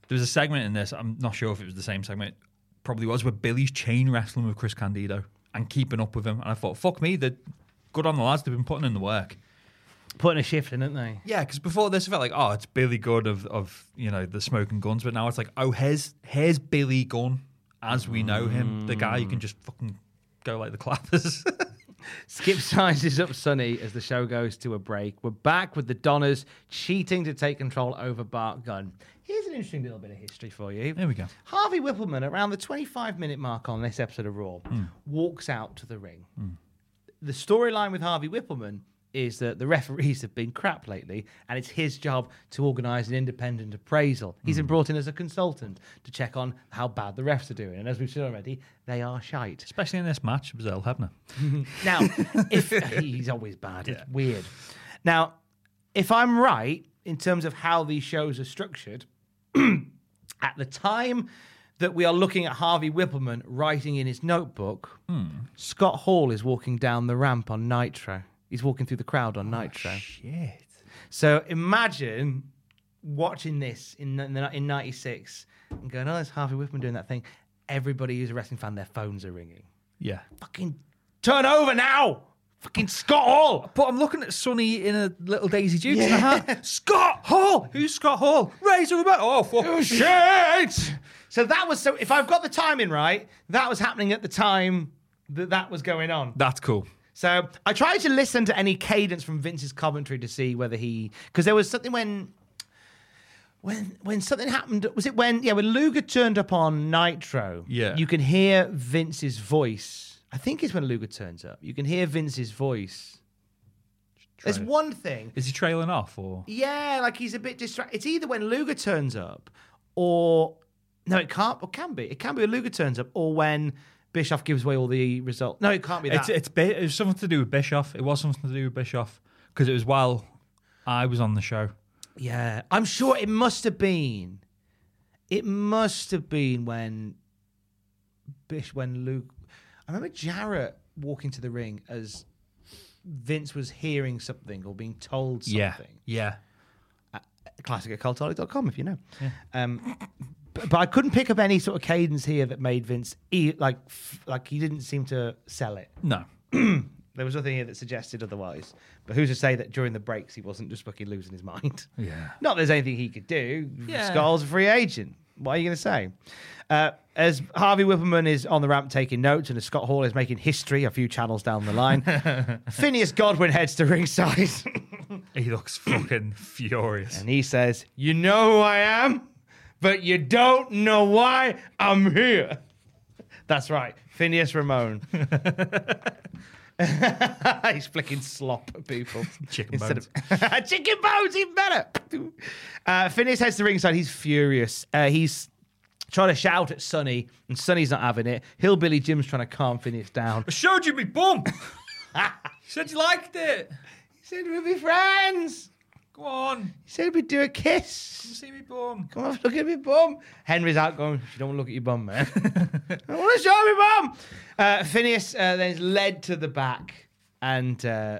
Speaker 2: There was a segment in this, I'm not sure if it was the same segment, probably was, where Billy's chain wrestling with Chris Candido and keeping up with him. And I thought, fuck me, they're good on the lads, they've been putting in the work.
Speaker 1: Putting a shift in, aren't they?
Speaker 2: Yeah, because before this, I felt like, oh, it's Billy Gunn of, of you know, the smoking guns. But now it's like, oh, here's, here's Billy Gunn as we know him, the guy who can just fucking go like the clappers.
Speaker 1: Skip sizes up Sunny as the show goes to a break. We're back with the Donnas cheating to take control over Bart Gunn. Here's an interesting little bit of history for you.
Speaker 2: There we go.
Speaker 1: Harvey Wippleman, around the 25 minute mark on this episode of Raw,
Speaker 2: Hmm.
Speaker 1: walks out to the ring. The storyline with Harvey Wippleman is that the referees have been crap lately, and it's his job to organise an independent appraisal. He's
Speaker 2: Hmm.
Speaker 1: been brought in as a consultant to check on how bad the refs are doing. And as we've seen already, they are shite.
Speaker 2: Especially in this match, Brazil, haven't Hebner.
Speaker 1: Now, if he's always bad, it's weird. Now, if I'm right in terms of how these shows are structured, at the time that we are looking at Harvey Wippleman writing in his notebook, Scott Hall is walking down the ramp on Nitro. He's walking through the crowd on oh, Nitro.
Speaker 2: Shit.
Speaker 1: So imagine watching this in in, the, in '96 and going, "Oh, there's Harvey Wippleman doing that thing." Everybody who's a wrestling fan, their phones are ringing.
Speaker 2: Yeah.
Speaker 1: Fucking turn over now! Fucking Scott Hall!
Speaker 2: But I'm looking at Sunny in a little Daisy and a hat. Scott Hall! Who's Scott Hall? Razor Ramon. Oh, fuck.
Speaker 1: Oh shit! So that was so. If I've got the timing right, that was happening at the time that that was going on.
Speaker 2: That's cool.
Speaker 1: So I tried to listen to any cadence from Vince's commentary to see whether he because there was something when when when something happened was it when yeah when Luger turned up on Nitro
Speaker 2: Yeah.
Speaker 1: you can hear Vince's voice I think it's when Luger turns up you can hear Vince's voice There's one thing.
Speaker 2: Is he trailing off or?
Speaker 1: Yeah, like he's a bit distracted. It's either when Luger turns up, or no, it can't. Or can be. It can be when Luger turns up, or when Bischoff gives away all the results. No, it can't be that.
Speaker 2: It's it's it was something to do with Bischoff. It was something to do with Bischoff because it was while I was on the show.
Speaker 1: Yeah, I'm sure it must have been. It must have been when Bish, when Luke. I remember Jarrett walking to the ring as Vince was hearing something or being told something.
Speaker 2: Yeah, yeah.
Speaker 1: Classic at cultaholic.com if you know. Um, but, but I couldn't pick up any sort of cadence here that made Vince e- like f- like he didn't seem to sell it.
Speaker 2: No.
Speaker 1: There was nothing here that suggested otherwise. But who's to say that during the breaks he wasn't just fucking losing his mind?
Speaker 2: Yeah.
Speaker 1: Not there's anything he could do.
Speaker 2: Yeah.
Speaker 1: Skull's a free agent. What are you going to say? Uh, as Harvey Wippleman is on the ramp taking notes and as Scott Hall is making history a few channels down the line, Phineas Godwin heads to ringside
Speaker 2: He looks fucking furious.
Speaker 1: and he says, You know who I am, but you don't know why I'm here. That's right, Phineas Ramon. He's flicking slop at people.
Speaker 2: Chicken
Speaker 1: Instead
Speaker 2: bones.
Speaker 1: Of, chicken bones, even better. Uh, Phineas heads to the ringside. He's furious. Uh, he's trying to shout at Sunny, and Sunny's not having it. Hillbilly Jim's trying to calm Phineas down.
Speaker 2: I showed you me bum. you said you liked it.
Speaker 1: He said we'd be friends.
Speaker 2: Go on.
Speaker 1: He said we'd do a kiss.
Speaker 2: Come See me bum.
Speaker 1: Come on, look at me bum. Henry's out going, you don't want to look at your bum, man. I want to show me bum. Uh, Phineas uh, then is led to the back, and uh,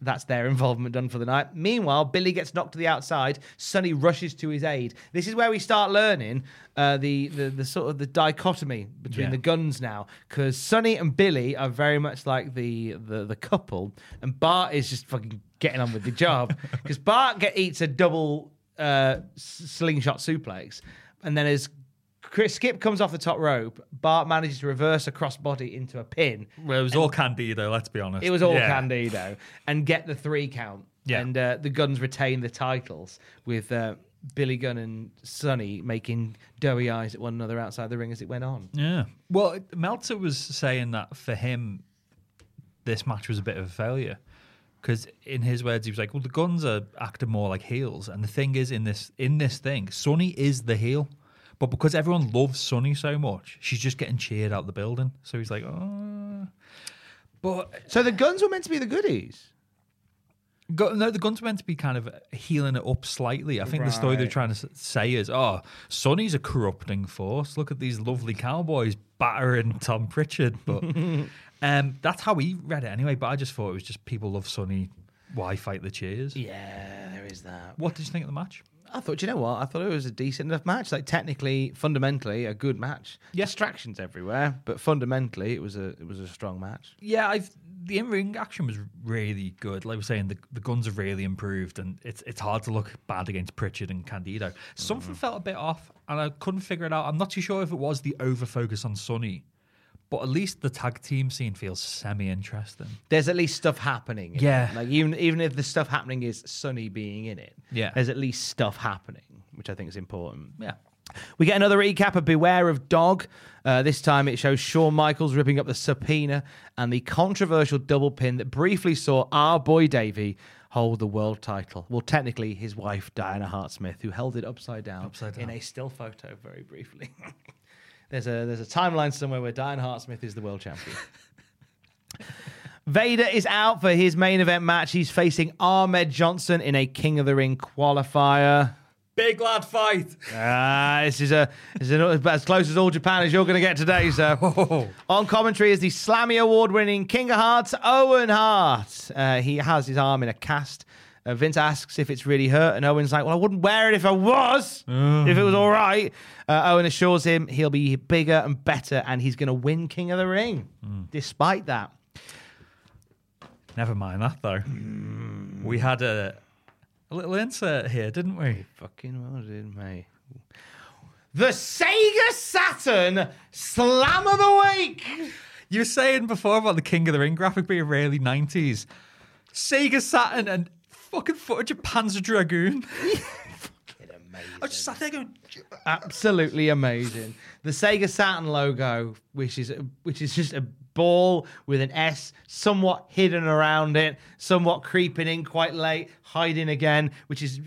Speaker 1: that's their involvement done for the night. Meanwhile, Billy gets knocked to the outside. Sunny rushes to his aid. This is where we start learning uh, the, the the sort of the dichotomy between
Speaker 2: Yeah.
Speaker 1: the guns now, because Sunny and Billy are very much like the the, the couple, and Bart is just fucking getting on with the job because Bart get, eats a double uh, slingshot suplex, and then as Chris Skip comes off the top rope, Bart manages to reverse a crossbody into a pin.
Speaker 2: Well, it was all Candido, let's be honest.
Speaker 1: It was all
Speaker 2: Yeah.
Speaker 1: Candido, and get the three count.
Speaker 2: Yeah.
Speaker 1: And uh, the Guns retain the titles with uh, Billy Gunn and Sunny making doughy eyes at one another outside the ring as it went on.
Speaker 2: Yeah. Well, Meltzer was saying that for him, this match was a bit of a failure. Because in his words, he was like, "Well, the guns are acting more like heels, and the thing is, in this in this thing, Sunny is the heel, but because everyone loves Sunny so much, she's just getting cheered out the building. So he's like, oh, but
Speaker 1: So the Guns were meant to be the goodies.
Speaker 2: Gu- no, the guns were meant to be kind of healing it up slightly. I think the story they're trying to say is, oh, Sunny's a corrupting force. Look at these lovely cowboys battering Tom Pritchard. But um, that's how we read it anyway. But I just thought it was just people love Sunny. Why fight the cheers?
Speaker 1: Yeah, there is that.
Speaker 2: What did you think of the match?
Speaker 1: I thought, you know what? I thought it was a decent enough match. Like technically, fundamentally, a good match. Yeah. Distractions everywhere, but fundamentally, it was a it was a strong match.
Speaker 2: Yeah, I've the in ring action was really good. Like I was saying, the, the guns have really improved, and it's it's hard to look bad against Pritchard and Candido. Something felt a bit off, and I couldn't figure it out. I'm not too sure if it was the over focus on Sunny, but at least the tag team scene feels semi interesting.
Speaker 1: There's at least stuff happening.
Speaker 2: Yeah.
Speaker 1: it. like even even if the stuff happening is Sunny being in it,
Speaker 2: Yeah.
Speaker 1: there's at least stuff happening, which I think is important.
Speaker 2: Yeah.
Speaker 1: We get another recap of Beware of Dog. Uh, this time it shows Shawn Michaels ripping up the subpoena and the controversial double pin that briefly saw our boy Davey hold the world title. Well, technically, his wife, Diana Hart Smith, who held it upside down,
Speaker 2: Upside
Speaker 1: in a still photo very briefly. there's, a, there's a timeline somewhere where Diana Hart Smith is the world champion. Vader is out for his main event match. He's facing Ahmed Johnson in a King of the Ring qualifier.
Speaker 2: Big lad fight.
Speaker 1: Ah, this is a this is a, as close as all Japan as you're going to get today, sir. On commentary is the Slammy Award-winning King of Hearts, Owen Hart. Uh, he has his arm in a cast. Uh, Vince asks if it's really hurt, and Owen's like, "Well, I wouldn't wear it if I was, if it was all right." Uh, Owen assures him he'll be bigger and better, and he's going to win King of the Ring, despite that.
Speaker 2: Never mind that though. We had a a little insert here, didn't we?
Speaker 1: Fucking well did, mate. The Sega Saturn Slam of the Week.
Speaker 2: You were saying before about the King of the Ring graphic being really 90s. Sega Saturn and fucking footage of Panzer Dragoon. Fucking amazing. I just sat there going,
Speaker 1: Absolutely amazing. The Sega Saturn logo, which is which is just a ball with an S, somewhat hidden around it, somewhat creeping in quite late, hiding again, which is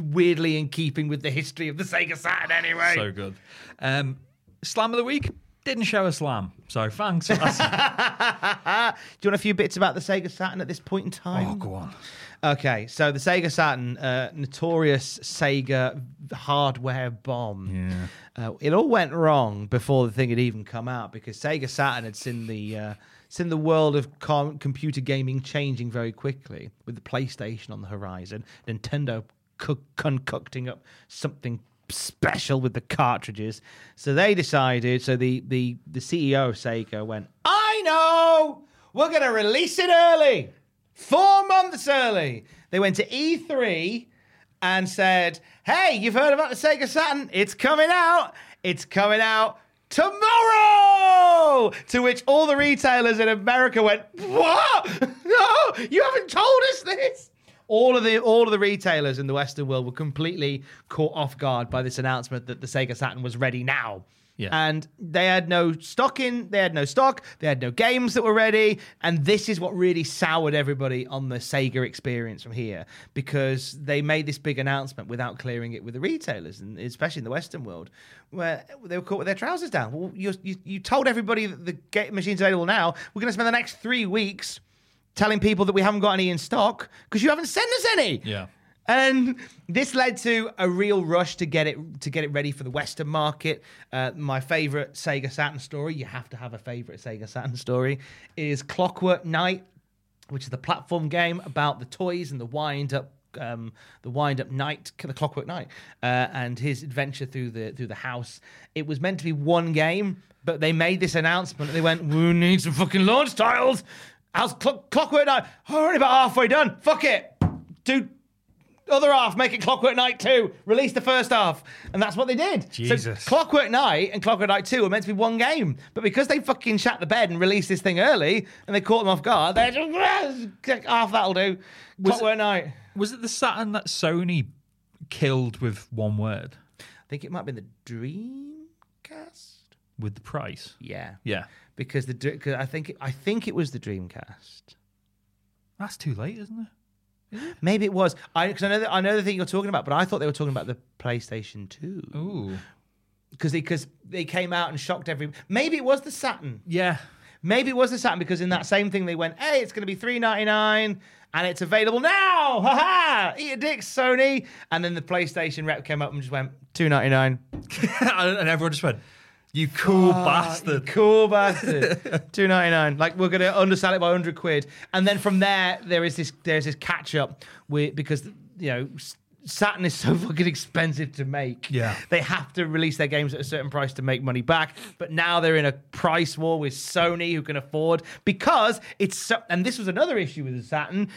Speaker 1: weirdly in keeping with the history of the Sega Saturn anyway.
Speaker 2: So good. Um, slam of the week didn't show a slam, so thanks. That's-
Speaker 1: Do you want a few bits about the Sega Saturn at this point in time?
Speaker 2: oh, go on.
Speaker 1: Okay, so the Sega Saturn, uh, notorious Sega hardware bomb.
Speaker 2: Yeah.
Speaker 1: Uh, it all went wrong before the thing had even come out because Sega Saturn had seen the uh, seen the world of com- computer gaming changing very quickly with the PlayStation on the horizon, Nintendo co- concocting up something special with the cartridges. So they decided. So the the the CEO of Sega went, "I know, we're going to release it early." Four months early. They went to E3 and said, Hey, you've heard about the Sega Saturn? It's coming out. It's coming out tomorrow. To which all the retailers in America went, What? No, you haven't told us this. All of the all of the retailers in the Western world were completely caught off guard by this announcement that the Sega Saturn was ready now.
Speaker 2: Yeah.
Speaker 1: And they had no stock in, they had no stock, they had no games that were ready. And this is what really soured everybody on the Sega experience from here because they made this big announcement without clearing it with the retailers, and especially in the Western world, where they were caught with their trousers down. Well, you, you, you told everybody that the game machine's available now. We're going to spend the next three weeks telling people that we haven't got any in stock because you haven't sent us any.
Speaker 2: Yeah.
Speaker 1: And this led to a real rush to get it to get it ready for the Western market. Uh, my favorite Sega Saturn story, you have to have a favorite Sega Saturn story, is Clockwork Knight, which is the platform game about the toys and the wind up. Um, the wind up knight, the Clockwork Knight, uh, and his adventure through the through the house. It was meant to be one game, but they made this announcement. They went, "We need some fucking launch titles." How's Clock- Clockwork Knight? Oh, already about halfway done. Fuck it, dude other half, make it Clockwork Knight 2, release the first half. And that's what they did. So
Speaker 2: Jesus.
Speaker 1: Clockwork Knight and Clockwork Knight 2 were meant to be one game. But because they fucking shat the bed and released this thing early and they caught them off guard, they're just, half that'll do. Clockwork Knight.
Speaker 2: Was it the Saturn that Sony killed with one word?
Speaker 1: I think it might be the Dreamcast.
Speaker 2: With the price?
Speaker 1: Yeah.
Speaker 2: Yeah.
Speaker 1: Because the 'cause I think I think it was the Dreamcast.
Speaker 2: That's too late, isn't it?
Speaker 1: Maybe it was. I because I know that, I know the thing you're talking about, but I thought they were talking about the PlayStation 2.
Speaker 2: Ooh.
Speaker 1: because they because they came out and shocked every. Maybe it was the Saturn.
Speaker 2: Yeah.
Speaker 1: Maybe it was the Saturn because in that same thing they went, "Hey, it's going to be three ninety nine and it's available now." Ha ha! Eat a dick, Sony. And then the PlayStation rep came up and just went two ninety nine.
Speaker 2: and everyone just went, You cool ah, bastard.
Speaker 1: Cool bastard. Two ninety nine. Like we're gonna undersell it by hundred quid, and then from there there is this there's this catch up with because you know. Saturn is so fucking expensive to make.
Speaker 2: Yeah.
Speaker 1: They have to release their games at a certain price to make money back. But now they're in a price war with Sony who can afford because it's so and this was another issue with the Saturn.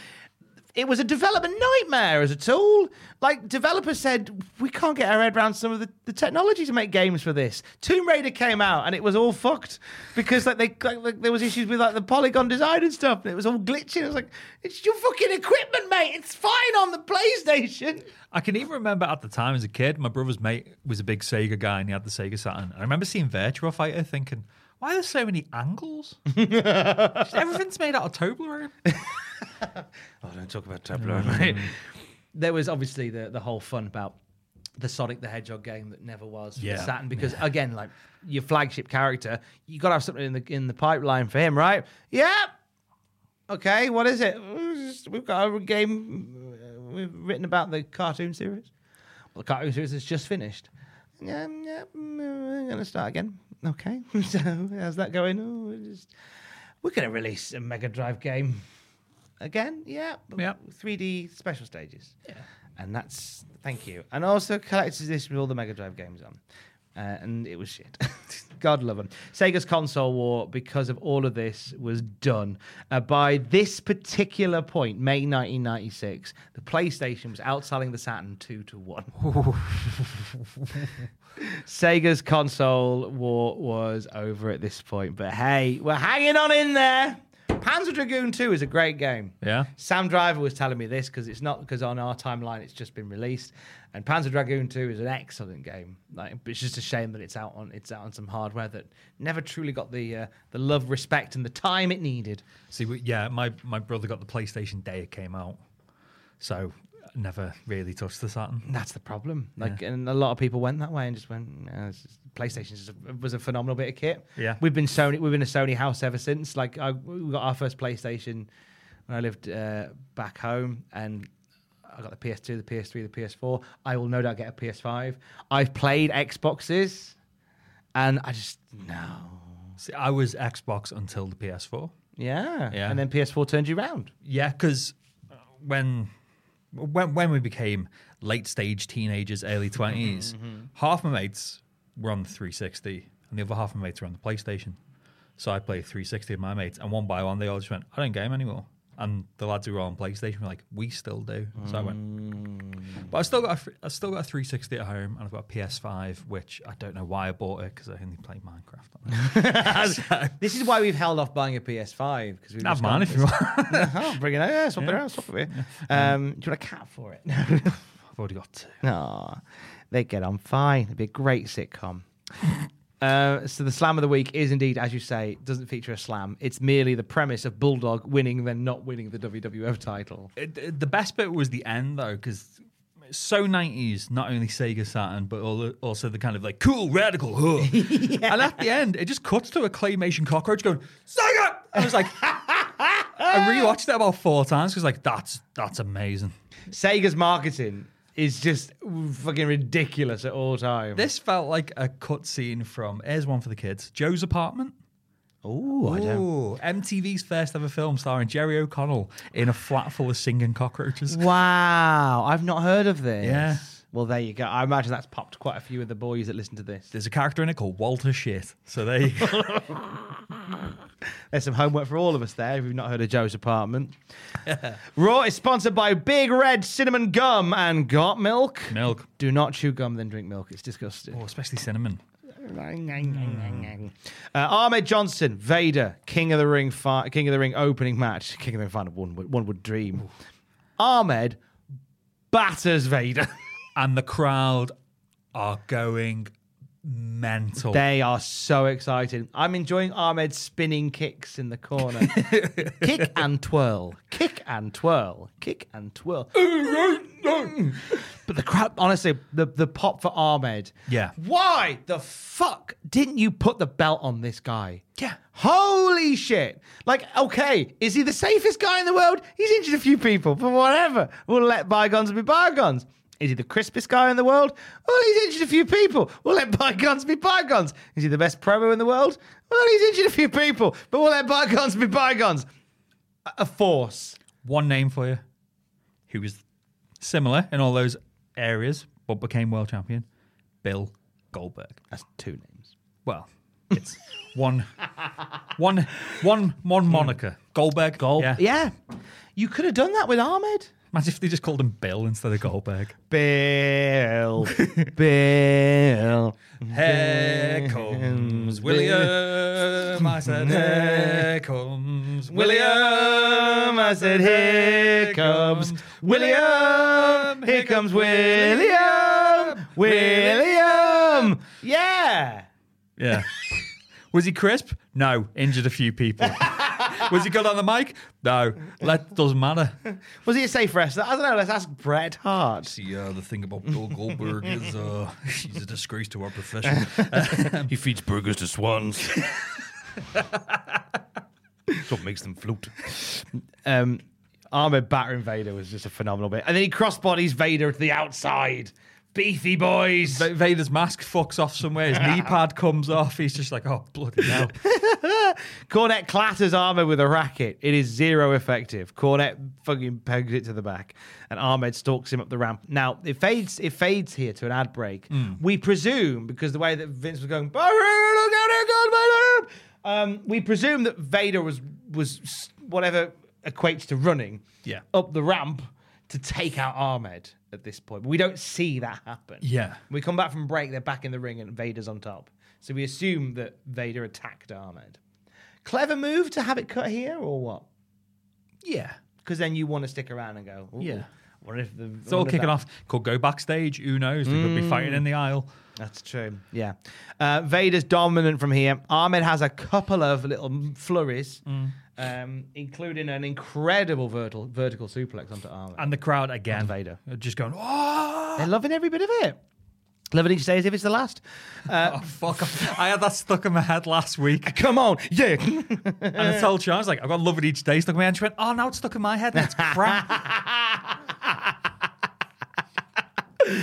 Speaker 1: It was a development nightmare as a tool. Like developers said, we can't get our head around some of the, the technology to make games for this. Tomb Raider came out and it was all fucked because like they like, like, there was issues with like the polygon design and stuff, and it was all glitching. It was like, it's your fucking equipment, mate. It's fine on the PlayStation.
Speaker 2: I can even remember at the time as a kid, my brother's mate was a big Sega guy and he had the Sega Saturn. I remember seeing Virtua Fighter thinking, why are there so many angles? Everything's made out of Toblerone.
Speaker 1: Oh, don't talk about Toblerone, mate. There was obviously the, the whole fun about the Sonic the Hedgehog game that never was for
Speaker 2: Yeah.
Speaker 1: Saturn because again, like your flagship character, you got to have something in the in the pipeline for him, right? Yeah. Okay, what is it? We've got a game uh, we've written about the cartoon series. Well, the cartoon series has just finished. Yeah, yeah, mm, we're gonna start again. Okay, so how's that going? Oh, we're just we're gonna release a Mega Drive game again. Yeah,
Speaker 2: Yeah.
Speaker 1: 3D special stages. Yeah, and that's thank you. And also collector's edition with all the Mega Drive games on. Uh, and it was shit. God love them. Sega's console war, because of all of this, was done. Uh, by this particular point, May 1996, the PlayStation was outselling the Saturn 2 to 1. Sega's console war was over at this point. But hey, we're hanging on in there. Panzer Dragoon 2 is a great game.
Speaker 2: Yeah.
Speaker 1: Sam Driver was telling me this because it's not because on our timeline it's just been released. And Panzer Dragoon 2 is an excellent game. Like, it's just a shame that it's out on it's out on some hardware that never truly got the uh, the love, respect, and the time it needed.
Speaker 2: See, we- yeah, my, my brother got the PlayStation day it came out. So never really touched the Saturn.
Speaker 1: That's the problem. Like, and a lot of people went that way and just went. "Nah, it's just- PlayStation was a phenomenal bit of kit.
Speaker 2: Yeah.
Speaker 1: we've been Sony. We've been a Sony house ever since. Like, I, we got our first PlayStation when I lived uh, back home, and I got the PS2, the PS3, the PS4. I will no doubt get a PS5. I've played Xboxes, and I just no.
Speaker 2: See, I was Xbox until the PS4.
Speaker 1: Yeah,
Speaker 2: Yeah.
Speaker 1: And then PS4 turned you round.
Speaker 2: Yeah, because when when when we became late stage teenagers, early mm-hmm, 20s mm-hmm. half my mates were on the 360, and the other half of my mates were on the PlayStation. So I played 360 with my mates, and one by one they all just went, "I don't game anymore." And the lads who were on PlayStation were like, "We still do." So I went, mm. But I still got a, I still got a 360 at home, and I've got a PS5, which I don't know why I bought it because I only play Minecraft. On it.
Speaker 1: This is why we've held off buying a PS5 because we've
Speaker 2: Have mine if you want.
Speaker 1: oh, bring it out. Yeah, swap it out. Swap it. Um, do you want a cat for it?
Speaker 2: I've already got two.
Speaker 1: Aw, they get on fine. It'd be a great sitcom. Uh, so the slam of the week is indeed, as you say, doesn't feature a slam. It's merely the premise of Bulldog winning, then not winning the WWF title.
Speaker 2: It- it- the best bit was the end though, because so nineties, not only Sega Saturn, but also the kind of like cool radical. Huh. And at the end, it just cuts to a claymation cockroach going Sega. I was like, I rewatched it about four times because like that's that's amazing.
Speaker 1: Sega's marketing is just fucking ridiculous at all times.
Speaker 2: This felt like a cutscene from here's one for the kids, Joe's apartment.
Speaker 1: Ooh, I don't.
Speaker 2: Ooh, MTV's first ever film starring Jerry O'Connell in a flat full of singing cockroaches.
Speaker 1: Wow, I've not heard of this.
Speaker 2: Yeah.
Speaker 1: Well, there you go. I imagine that's popped quite a few of the boys that listen to this.
Speaker 2: There's a character in it called Walter Shit. So there you go.
Speaker 1: There's some homework for all of us there if you've not heard of Joe's apartment. Raw is sponsored by Big Red Cinnamon Gum and Got Milk.
Speaker 2: Milk.
Speaker 1: Do not chew gum, then drink milk. It's disgusting.
Speaker 2: Oh, especially cinnamon.
Speaker 1: Uh, Ahmed Johnson, Vader, King of the Ring, fi- King of the Ring opening match. King of the Ring final, one would, one would dream. Ahmed batters Vader.
Speaker 2: and the crowd are going mental.
Speaker 1: They are so excited. I'm enjoying Ahmed spinning kicks in the corner. kick and twirl. Kick and twirl. Kick and twirl. but the crap, honestly, the, the pop for Ahmed.
Speaker 2: Yeah.
Speaker 1: Why the fuck didn't you put the belt on this guy?
Speaker 2: Yeah.
Speaker 1: Holy shit. Like, okay, is he the safest guy in the world? He's injured a few people, but whatever. We'll let bygones be bygones. Is he the crispest guy in the world? Well, he's injured a few people. We'll let bygones be bygones. Is he the best promo in the world? Well, he's injured a few people, but we'll let bygones be bygones. A- A force.
Speaker 2: One name for you, who was similar in all those areas, but became world champion. Bill Goldberg.
Speaker 1: That's two names.
Speaker 2: Well, it's one, one, one, one moniker. Goldberg.
Speaker 1: Gold.
Speaker 2: Yeah.
Speaker 1: yeah. You could have done that with Ahmed.
Speaker 2: Imagine if they just called him Bill instead of Goldberg.
Speaker 1: Bill. Bill.
Speaker 2: Here comes William. I said, here comes William.
Speaker 1: I said, here comes William. Here comes William. William. Yeah.
Speaker 2: Yeah. Was he crisp? No. Injured a few people. Was he good on the mic? No. That doesn't matter.
Speaker 1: Was he a safe wrestler? I don't know. Let's ask Bret Hart.
Speaker 2: See, uh, the thing about Bill Goldberg is uh, he's a disgrace to our profession.
Speaker 1: He feeds burgers to swans. That's what makes them float. Um, Ahmed battering Vader was just a phenomenal bit. And then he crossbodies Vader to the outside. Beefy boys.
Speaker 2: Va- Vader's mask fucks off somewhere. His knee pad comes off. He's just like, oh, bloody hell.
Speaker 1: Cornette clatters Ahmed with a racket. It is zero effective. Cornette fucking pegs it to the back, and Ahmed stalks him up the ramp. Now it fades. It fades here to an ad break. We presume because the way that Vince was going, um, we presume that Vader was was whatever equates to running.
Speaker 2: Yeah.
Speaker 1: up the ramp to take out Ahmed at this point. But we don't see that happen.
Speaker 2: Yeah.
Speaker 1: We come back from break, they're back in the ring, and Vader's on top. So we assume that Vader attacked Ahmed. Clever move to have it cut here, or what?
Speaker 2: Yeah.
Speaker 1: Because then you want to stick around and go. "Ooh,
Speaker 2: Yeah.
Speaker 1: What if the?
Speaker 2: It's all
Speaker 1: if
Speaker 2: kicking
Speaker 1: that-
Speaker 2: off. Could go backstage. Who knows? They could be fighting in the aisle.
Speaker 1: That's true. Yeah. Uh, Vader's dominant from here. Ahmed has a couple of little flurries,
Speaker 2: Mm.
Speaker 1: um, including an incredible vertical vertical suplex onto Ahmed.
Speaker 2: And the crowd again.
Speaker 1: Onto Vader.
Speaker 2: Just going, oh,
Speaker 1: They're loving every bit of it. Loving each day as if it's the last. Uh,
Speaker 2: fuck. I had that stuck in my head last week.
Speaker 1: Come on, yeah.
Speaker 2: And I told Sean, I was like, I've got love it each day stuck in my head. She went, oh, now it's stuck in my head. That's crap.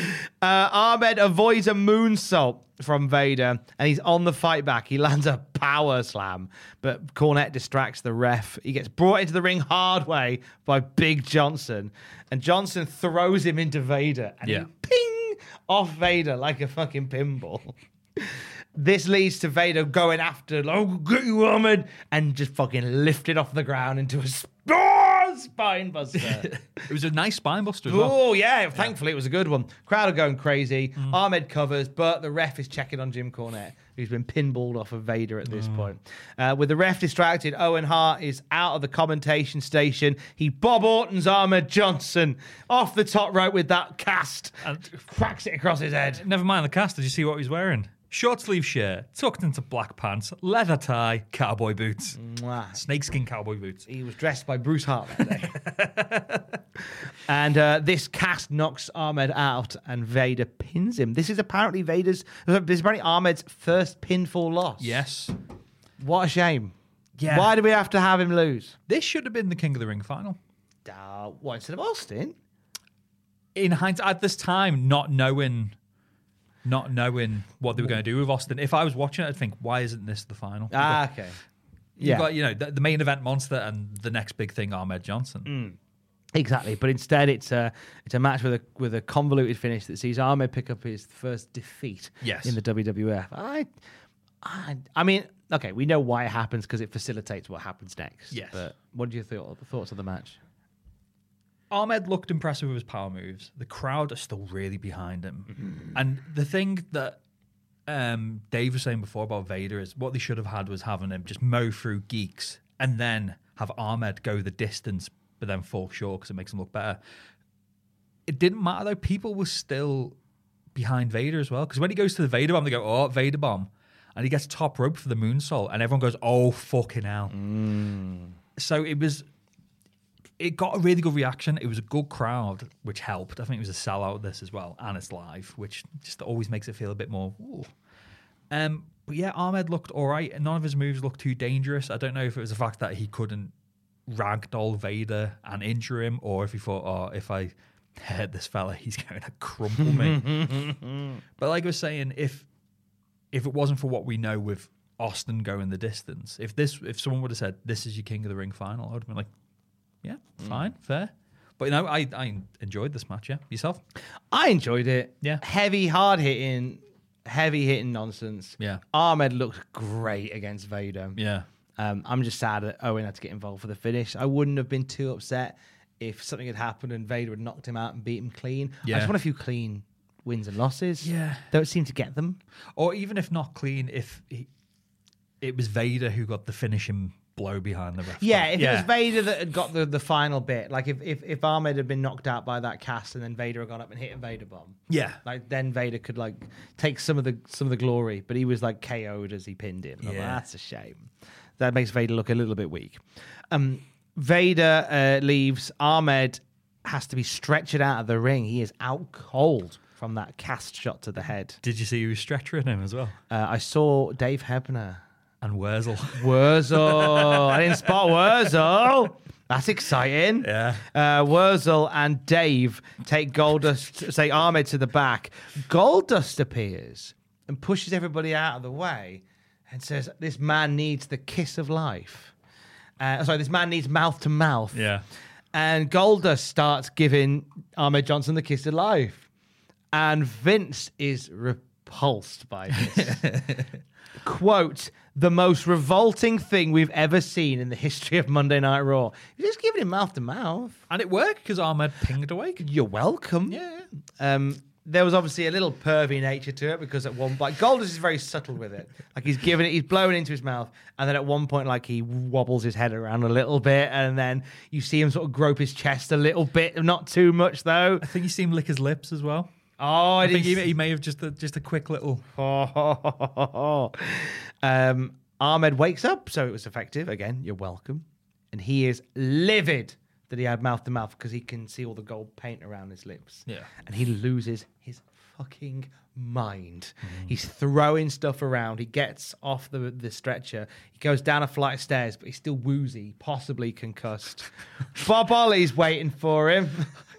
Speaker 1: Uh, Ahmed avoids a moonsault from Vader, and he's on the fight back. He lands a power slam, but Cornette distracts the ref. He gets brought into the ring hard way by Big Johnson, and Johnson throws him into Vader, and
Speaker 2: Yeah.
Speaker 1: he ping off Vader like a fucking pinball. This leads to Vader going after, oh, get you, Ahmed, and just fucking lifted off the ground into a oh, spine buster.
Speaker 2: it was a nice spine buster as well.
Speaker 1: Oh yeah, thankfully it was a good one. Crowd are going crazy.
Speaker 2: Mm.
Speaker 1: Ahmed covers, but the ref is checking on Jim Cornette, who's been pinballed off of Vader at
Speaker 2: Mm.
Speaker 1: this point. Uh, with the ref distracted, Owen Hart is out of the commentation station. He Bob Orton's Ahmed Johnson off the top rope with that cast,
Speaker 2: And-
Speaker 1: cracks it across his head.
Speaker 2: Never mind the cast. Did you see what he's wearing? Short sleeve shirt, tucked into black pants, leather tie, cowboy boots,
Speaker 1: Mwah.
Speaker 2: snakeskin cowboy boots.
Speaker 1: He was dressed by Bruce Hart that day. and uh, this cast knocks Ahmed out, and Vader pins him. This is apparently Vader's. This is apparently Ahmed's first pinfall loss.
Speaker 2: Yes.
Speaker 1: What a shame.
Speaker 2: Yeah.
Speaker 1: Why do we have to have him lose?
Speaker 2: This should have been the King of the Ring final.
Speaker 1: Uh, what instead of Austin?
Speaker 2: In hindsight, at this time, not knowing, not knowing what they were going to do with Austin, if I was watching it, I'd think, why isn't this the final?
Speaker 1: Ah, okay.
Speaker 2: You've
Speaker 1: yeah.
Speaker 2: got, you know, the, the main event monster and the next big thing, Ahmed Johnson.
Speaker 1: Mm. Exactly, but instead it's a it's a match with a with a convoluted finish that sees Ahmed pick up his first defeat
Speaker 2: Yes.
Speaker 1: in the WWF. I, I, I mean, okay, we know why it happens because it facilitates what happens next.
Speaker 2: Yes.
Speaker 1: But what do you think? Thoughts of the match?
Speaker 2: Ahmed looked impressive with his power moves. The crowd are still really behind him.
Speaker 1: Mm-hmm.
Speaker 2: And the thing that um, Dave was saying before about Vader is what they should have had was having him just mow through geeks and then have Ahmed go the distance, but then fall short because it makes him look better. It didn't matter though. People were still behind Vader as well because when he goes to the Vader bomb, they go, "Oh, Vader bomb," and he gets top rope for the moonsault, and everyone goes, "Oh, fucking hell!" So it was it got a really good reaction. It was a good crowd, which helped. I think it was a sellout this as well, and it's live, which just always makes it feel a bit more. Ooh. Um, but yeah, Ahmed looked all right. None of his moves looked too dangerous. I don't know if it was the fact that he couldn't ragdoll Vader and injure him, or if he thought, oh, if I hurt this fella, he's going to crumple me. but like I was saying, if if it wasn't for what we know with Austin going the distance, if this if someone would have said this is your King of the Ring final, I would have been like, yeah, fine, fair. But you know, I I enjoyed this match. Yeah, yourself?
Speaker 1: I enjoyed it.
Speaker 2: Yeah.
Speaker 1: Heavy, hard hitting, heavy hitting nonsense.
Speaker 2: Yeah.
Speaker 1: Ahmed looked great against Vader.
Speaker 2: Yeah,
Speaker 1: Um, I'm just sad that Owen had to get involved for the finish. I wouldn't have been too upset if something had happened and Vader had knocked him out and beat him clean.
Speaker 2: Yeah.
Speaker 1: I just want a few clean wins and losses.
Speaker 2: Yeah.
Speaker 1: Don't seem to get them.
Speaker 2: or even if not clean, if he, it was Vader who got the finishing blow behind the ref.
Speaker 1: Yeah, if it was Vader that had got the, the final bit, like if, if, if Ahmed had been knocked out by that cast and then Vader had gone up and hit a Vader bomb.
Speaker 2: Yeah.
Speaker 1: Like then Vader could like take some of the some of the glory, but he was like KO'd as he pinned him. I'm like,
Speaker 2: Yeah.
Speaker 1: that's a shame. That makes Vader look a little bit weak. Um, Vader uh, leaves. Ahmed has to be stretchered out of the ring. He is out cold from that cast shot to the head.
Speaker 2: Did you see who was stretchering him as well?
Speaker 1: Uh, I saw Dave Hebner.
Speaker 2: And Wurzel.
Speaker 1: Wurzel. I didn't spot Wurzel. That's exciting.
Speaker 2: Yeah.
Speaker 1: Uh, Wurzel and Dave take Goldust, say Ahmed to the back. Goldust appears and pushes everybody out of the way and says, This man needs the kiss of life. Uh, sorry, this man needs mouth to mouth.
Speaker 2: yeah.
Speaker 1: And Goldust starts giving Ahmed Johnson the kiss of life. And Vince is repulsed by this. Quote, the most revolting thing we've ever seen in the history of Monday Night Raw. You're just giving him mouth to mouth.
Speaker 2: And it worked because Ahmed pinged away.
Speaker 1: You're welcome.
Speaker 2: Yeah.
Speaker 1: Um, there was obviously a little pervy nature to it because at one like Goldust is very subtle with it. Like he's giving it, he's blowing into his mouth, and then at one point, like he wobbles his head around a little bit, and then you see him sort of grope his chest a little bit, not too much though.
Speaker 2: I think you see him lick his lips as well.
Speaker 1: Oh,
Speaker 2: I think he, he may have just a, just a quick little.
Speaker 1: um, Ahmed wakes up, so it was effective. Again, you're welcome. And he is livid that he had mouth to mouth because he can see all the gold paint around his lips.
Speaker 2: Yeah.
Speaker 1: And he loses his fucking mind. He's throwing stuff around. He gets off the, the stretcher. He goes down a flight of stairs, but he's still woozy, possibly concussed. Bob Holly's waiting for him.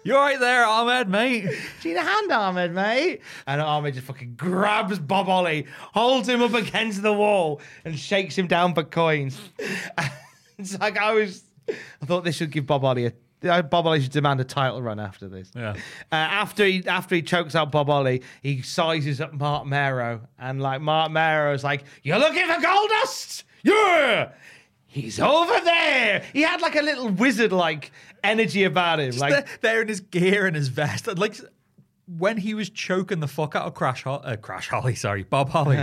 Speaker 2: You're right there, Ahmed, mate.
Speaker 1: Do you need a hand, Ahmed, mate? And Ahmed just fucking grabs Bob Holly, holds him up against the wall, and shakes him down for coins. it's like I was. I thought this should give Bob Holly a. uh, Bob Holly should demand a title run after this.
Speaker 2: Yeah.
Speaker 1: Uh, after he after he chokes out Bob Holly, he sizes up Marc Mero, and like Marc Mero is like, "You're looking for gold dust? Yeah." He's over there. He had like a little wizard-like energy about him.
Speaker 2: Just
Speaker 1: like
Speaker 2: there, there in his gear and his vest. Like when he was choking the fuck out of Crash Ho- uh, Crash Holly, sorry, Bob Holly.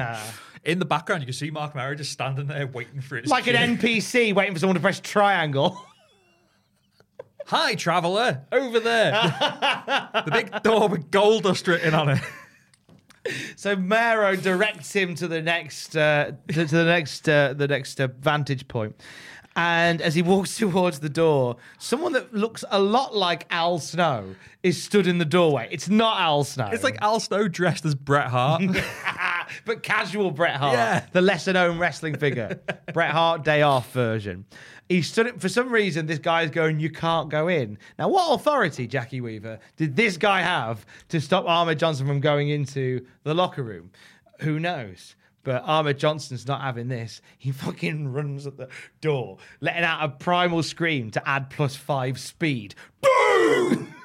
Speaker 2: In the background, you can see Marc Mero just standing there waiting for it.
Speaker 1: like an NPC waiting for someone to press triangle.
Speaker 2: Hi, traveller, over there. the big door with Goldust written on it.
Speaker 1: So Mero directs him to the next, uh, to, to the next, uh, the next uh, vantage point. And as he walks towards the door, someone that looks a lot like Al Snow is stood in the doorway. It's not Al Snow.
Speaker 2: It's like Al Snow dressed as Bret Hart.
Speaker 1: but casual Bret Hart,
Speaker 2: Yeah.
Speaker 1: the lesser known wrestling figure, Bret Hart day off version. He stood for some reason. This guy's going, you can't go in. Now, what authority, Jackie Weaver, did this guy have to stop Ahmed Johnson from going into the locker room? Who knows? But Ahmed Johnson's not having this. He fucking runs at the door, letting out a primal scream to add plus five speed. Boom!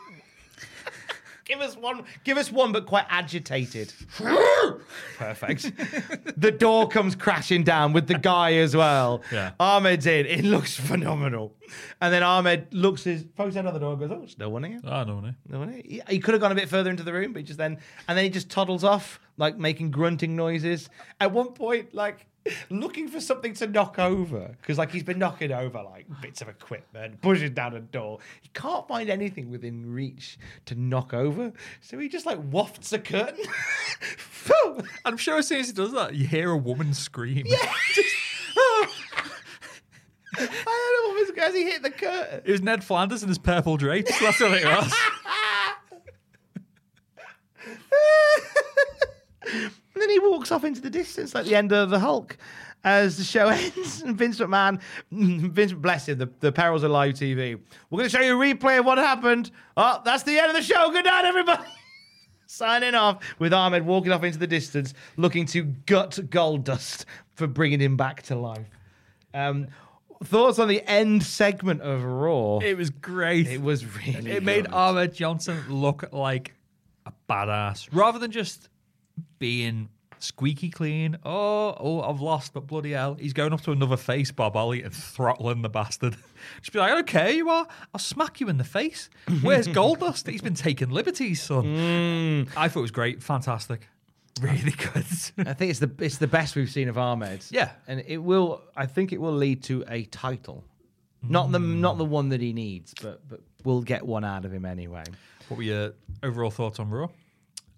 Speaker 1: Give us one. Give us one, but quite agitated. Perfect. the door comes crashing down with the guy as well.
Speaker 2: Yeah.
Speaker 1: Ahmed's in. It looks phenomenal. And then Ahmed looks his pokes out of the door and goes, "Oh, there's no one here.
Speaker 2: I don't know.
Speaker 1: No one here." He, he could have gone a bit further into the room, but he just then and then he just toddles off, like making grunting noises. At one point, like. Looking for something to knock over because, like, he's been knocking over like bits of equipment, pushing down a door. He can't find anything within reach to knock over, so he just like wafts a curtain.
Speaker 2: I'm sure as soon as he does that, you hear a woman scream.
Speaker 1: I don't know what was as he hit the curtain.
Speaker 2: It was Ned Flanders in his purple drapes. That's what it was.
Speaker 1: And then he walks off into the distance like the end of the Hulk as the show ends. And Vince McMahon, Vince, bless him, the, the perils of live TV. We're going to show you a replay of what happened. Oh, that's the end of the show. Good night, everybody. Signing off with Ahmed walking off into the distance, looking to gut Goldust for bringing him back to life. Um, thoughts on the end segment of Raw?
Speaker 2: It was great.
Speaker 1: It was really.
Speaker 2: It made. Ahmed Johnson look like a badass rather than just being squeaky clean. Oh, oh, I've lost, but bloody hell, he's going up to another face, Bob Holly, and throttling the bastard. Just be like, okay, you are. I'll smack you in the face. Where's Goldust? He's been taking liberties, son. Hmm. I thought it was great, fantastic, really good.
Speaker 1: I think it's the it's the best we've seen of Ahmed.
Speaker 2: Yeah.
Speaker 1: and it will. I think it will lead to a title, not the hmm. not the one that he needs, but but we'll get one out of him anyway.
Speaker 2: what were your overall thoughts on Raw?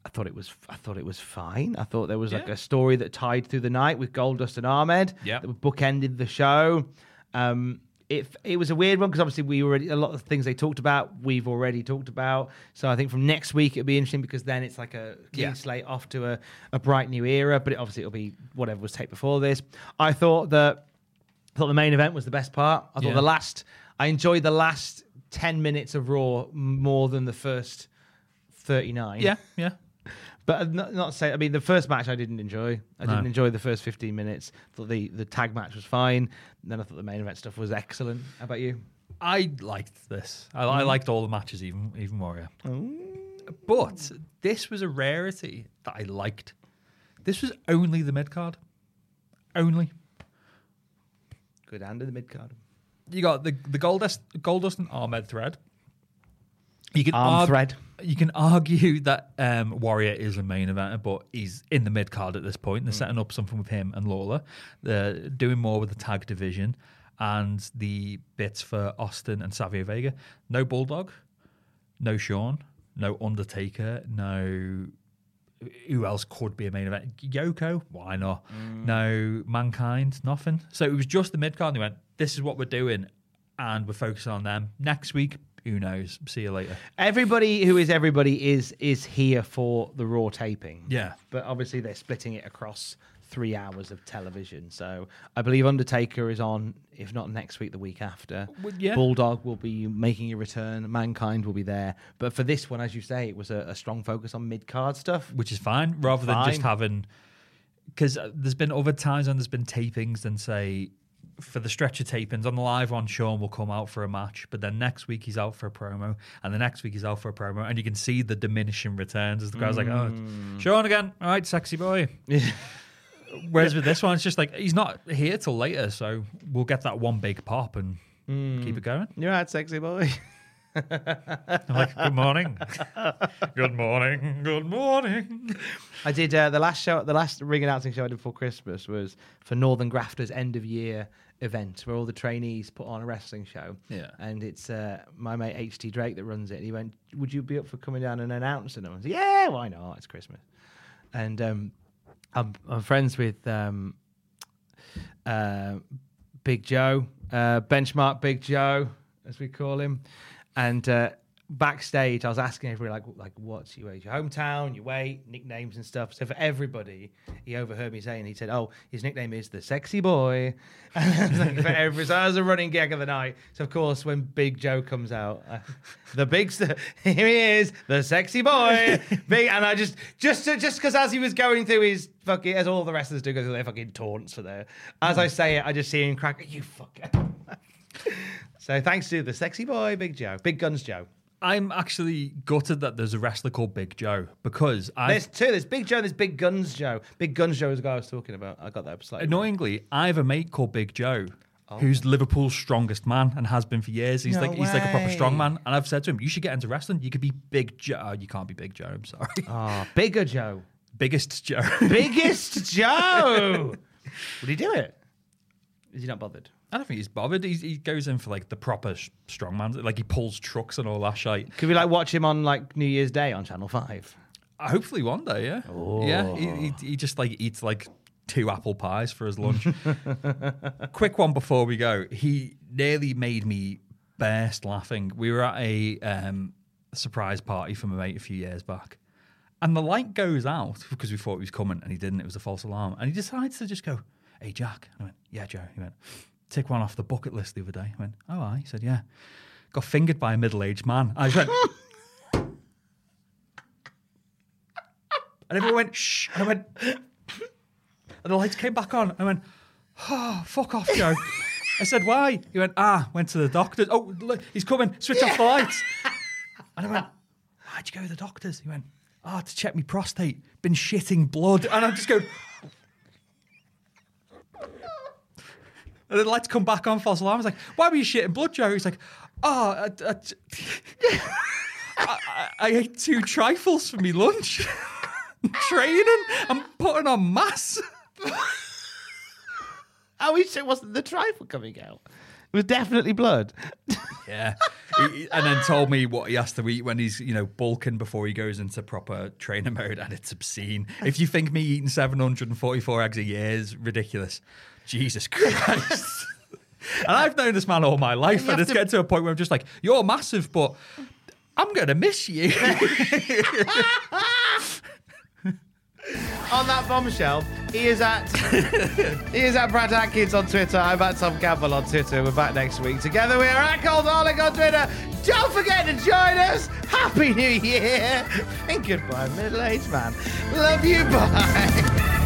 Speaker 1: I thought it was I thought it was fine. I thought there was like
Speaker 2: Yeah.
Speaker 1: a story that tied through the night with Goldust and Ahmed.
Speaker 2: Yeah.
Speaker 1: that bookended the show. Um, it it was a weird one because obviously we already a lot of the things they talked about we've already talked about. So I think from next week it'll be interesting because then it's like a clean
Speaker 2: Yeah.
Speaker 1: slate off to a, a bright new era. But it, obviously it'll be whatever was taped before this. I thought that I thought the main event was the best part. I thought
Speaker 2: Yeah.
Speaker 1: the last I enjoyed the last ten minutes of Raw more than the first thirty nine.
Speaker 2: Yeah, yeah.
Speaker 1: But uh, not, not say. I mean, the first match I didn't enjoy. I didn't enjoy the first fifteen minutes. Thought the the tag match was fine. And then I thought the main event stuff was excellent. How about you?
Speaker 2: I liked this. I, I liked all the matches even even more. Yeah. But this was a rarity that I liked. This was only the mid card. Only.
Speaker 1: Good hand in the mid card.
Speaker 2: You got the the Goldust Goldust and Ahmed thread. You can
Speaker 1: Arm thread.
Speaker 2: You can argue that um, Warrior is a main eventer, but he's in the mid card at this point. They're setting up something with him and Lawler. They're doing more with the tag division and the bits for Austin and Savio Vega. No Bulldog, no Shawn, no Undertaker, no. Who else could be a main event? Yoko? Why not? No Mankind? Nothing. So it was just the mid card. They went, this is what we're doing, and we're focusing on them. Next week, who knows? See you later.
Speaker 1: Everybody who is everybody is is here for the Raw taping.
Speaker 2: Yeah.
Speaker 1: but obviously they're splitting it across three hours of television. So I believe Undertaker is on, if not next week, the week after.
Speaker 2: Well, yeah.
Speaker 1: Bulldog will be making a return. Mankind will be there. But for this one, as you say, it was a, a strong focus on mid card stuff.
Speaker 2: which is fine, rather than just having. Because uh, there's been other times when there's been tapings, and say for the stretcher tapings on the live one, Shawn will come out for a match, but then next week he's out for a promo, and the next week he's out for a promo, and you can see the diminishing returns as the guy's like, "Oh,
Speaker 1: Mm.
Speaker 2: Shawn again, all right, sexy boy." Whereas with this one, it's just like he's not here till later, so we'll get that one big pop and
Speaker 1: Mm.
Speaker 2: keep it going.
Speaker 1: You're right, sexy boy.
Speaker 2: I'm like, good morning, good morning, good morning.
Speaker 1: I did uh, the last show, the last ring announcing show I did before Christmas was for Northern Grafters end of year event where all the trainees put on a wrestling show.
Speaker 2: Yeah.
Speaker 1: And it's uh, my mate HT Drake that runs it. And he went, "Would you be up for coming down and announcing them?" I said, "Yeah, why not? It's Christmas." And um, I'm, I'm friends with um, uh, Big Joe, uh, Benchmark Big Joe, as we call him. And uh, backstage, I was asking everybody, like, like what's your, your hometown, your weight, nicknames and stuff. So for everybody, he overheard me saying, he said, oh, his nickname is the sexy boy. And like for every, so that was a running gag of the night. So of course, when Big Joe comes out, uh, the big, st- here he is, the sexy boy. big, and I just, just, to, just because as he was going through his fucking, as all the wrestlers do, go through their fucking taunts for there. As I say it, I just see him crack, you fucker. so thanks to the sexy boy, Big Joe, Big Guns Joe.
Speaker 2: I'm actually gutted that there's a wrestler called Big Joe because I
Speaker 1: There's two. There's Big Joe. and There's Big Guns Joe. Big Guns Joe is the guy I was talking about. I got that slightly.
Speaker 2: Annoyingly, I have a mate called Big Joe,
Speaker 1: Oh.
Speaker 2: who's Liverpool's strongest man and has been for years. He's
Speaker 1: No
Speaker 2: like he's like a proper
Speaker 1: way.
Speaker 2: strong man, and I've said to him, "You should get into wrestling. You could be Big Joe. Oh, you can't be Big Joe. I'm sorry.
Speaker 1: Ah, bigger Joe.
Speaker 2: Biggest Joe.
Speaker 1: Biggest Joe. Would he do it? Is he not bothered?
Speaker 2: I don't think he's bothered. He's, he goes in for like the proper sh- strong man. Like he pulls trucks and all that shit.
Speaker 1: Could we like watch him on like New Year's Day on Channel Five?
Speaker 2: Uh, Hopefully one day, yeah. Yeah, he, he, he just like eats like two apple pies for his lunch. Quick one before we go. He nearly made me burst laughing. We were at a um, surprise party for my mate a few years back. And the light goes out because we thought he was coming and he didn't. It was a false alarm. And he decides to just go, Hey, Jack. And I went, Yeah, Joe. He went, Tick one off the bucket list the other day. I went, Oh, I. Said, Yeah. Got fingered by a middle aged man. I went, And everyone went, shh. And I went, and the lights came back on. I went, oh, fuck off, Joe. I said, why? He went, ah, went to the doctors. Oh, look, he's coming. Switch off the lights. And I went, why'd you go to the doctors? He went, oh, to check me prostate. Been shitting blood. And I'm just going, and the lights come back on, false alarm. I was like, why were you shitting blood, Joe? He's like, oh, I, I, I, I- ate two trifles for me lunch. Training. I'm putting on mass.
Speaker 1: I wish it wasn't the trifle coming out. It was definitely blood.
Speaker 2: Yeah. He- and then told me what he has to eat when he's, you know, bulking before he goes into proper trainer mode, and it's obscene. If you think me eating 744 eggs a year is ridiculous, Jesus Christ. and I've known this man all my life, and
Speaker 1: have
Speaker 2: it's
Speaker 1: to-
Speaker 2: getting to a point where I'm just like, you're massive, but I'm going to miss you.
Speaker 1: on that bombshell, he is at he is at Brad Atkins on Twitter. I'm at Tom Campbell on Twitter. We're back next week. Together we are at Cultaholic on Twitter. Don't forget to join us. Happy New Year. And goodbye, middle-aged man. Love you. Bye.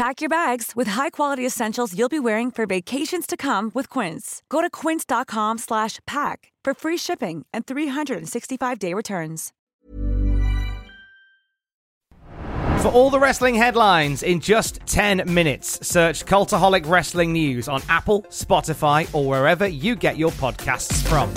Speaker 7: Pack your bags with high-quality essentials you'll be wearing for vacations to come with Quince. Go to quince.com slash pack for free shipping and 365-day returns.
Speaker 1: For all the wrestling headlines in just 10 minutes, search Cultaholic Wrestling News on Apple, Spotify, or wherever you get your podcasts from.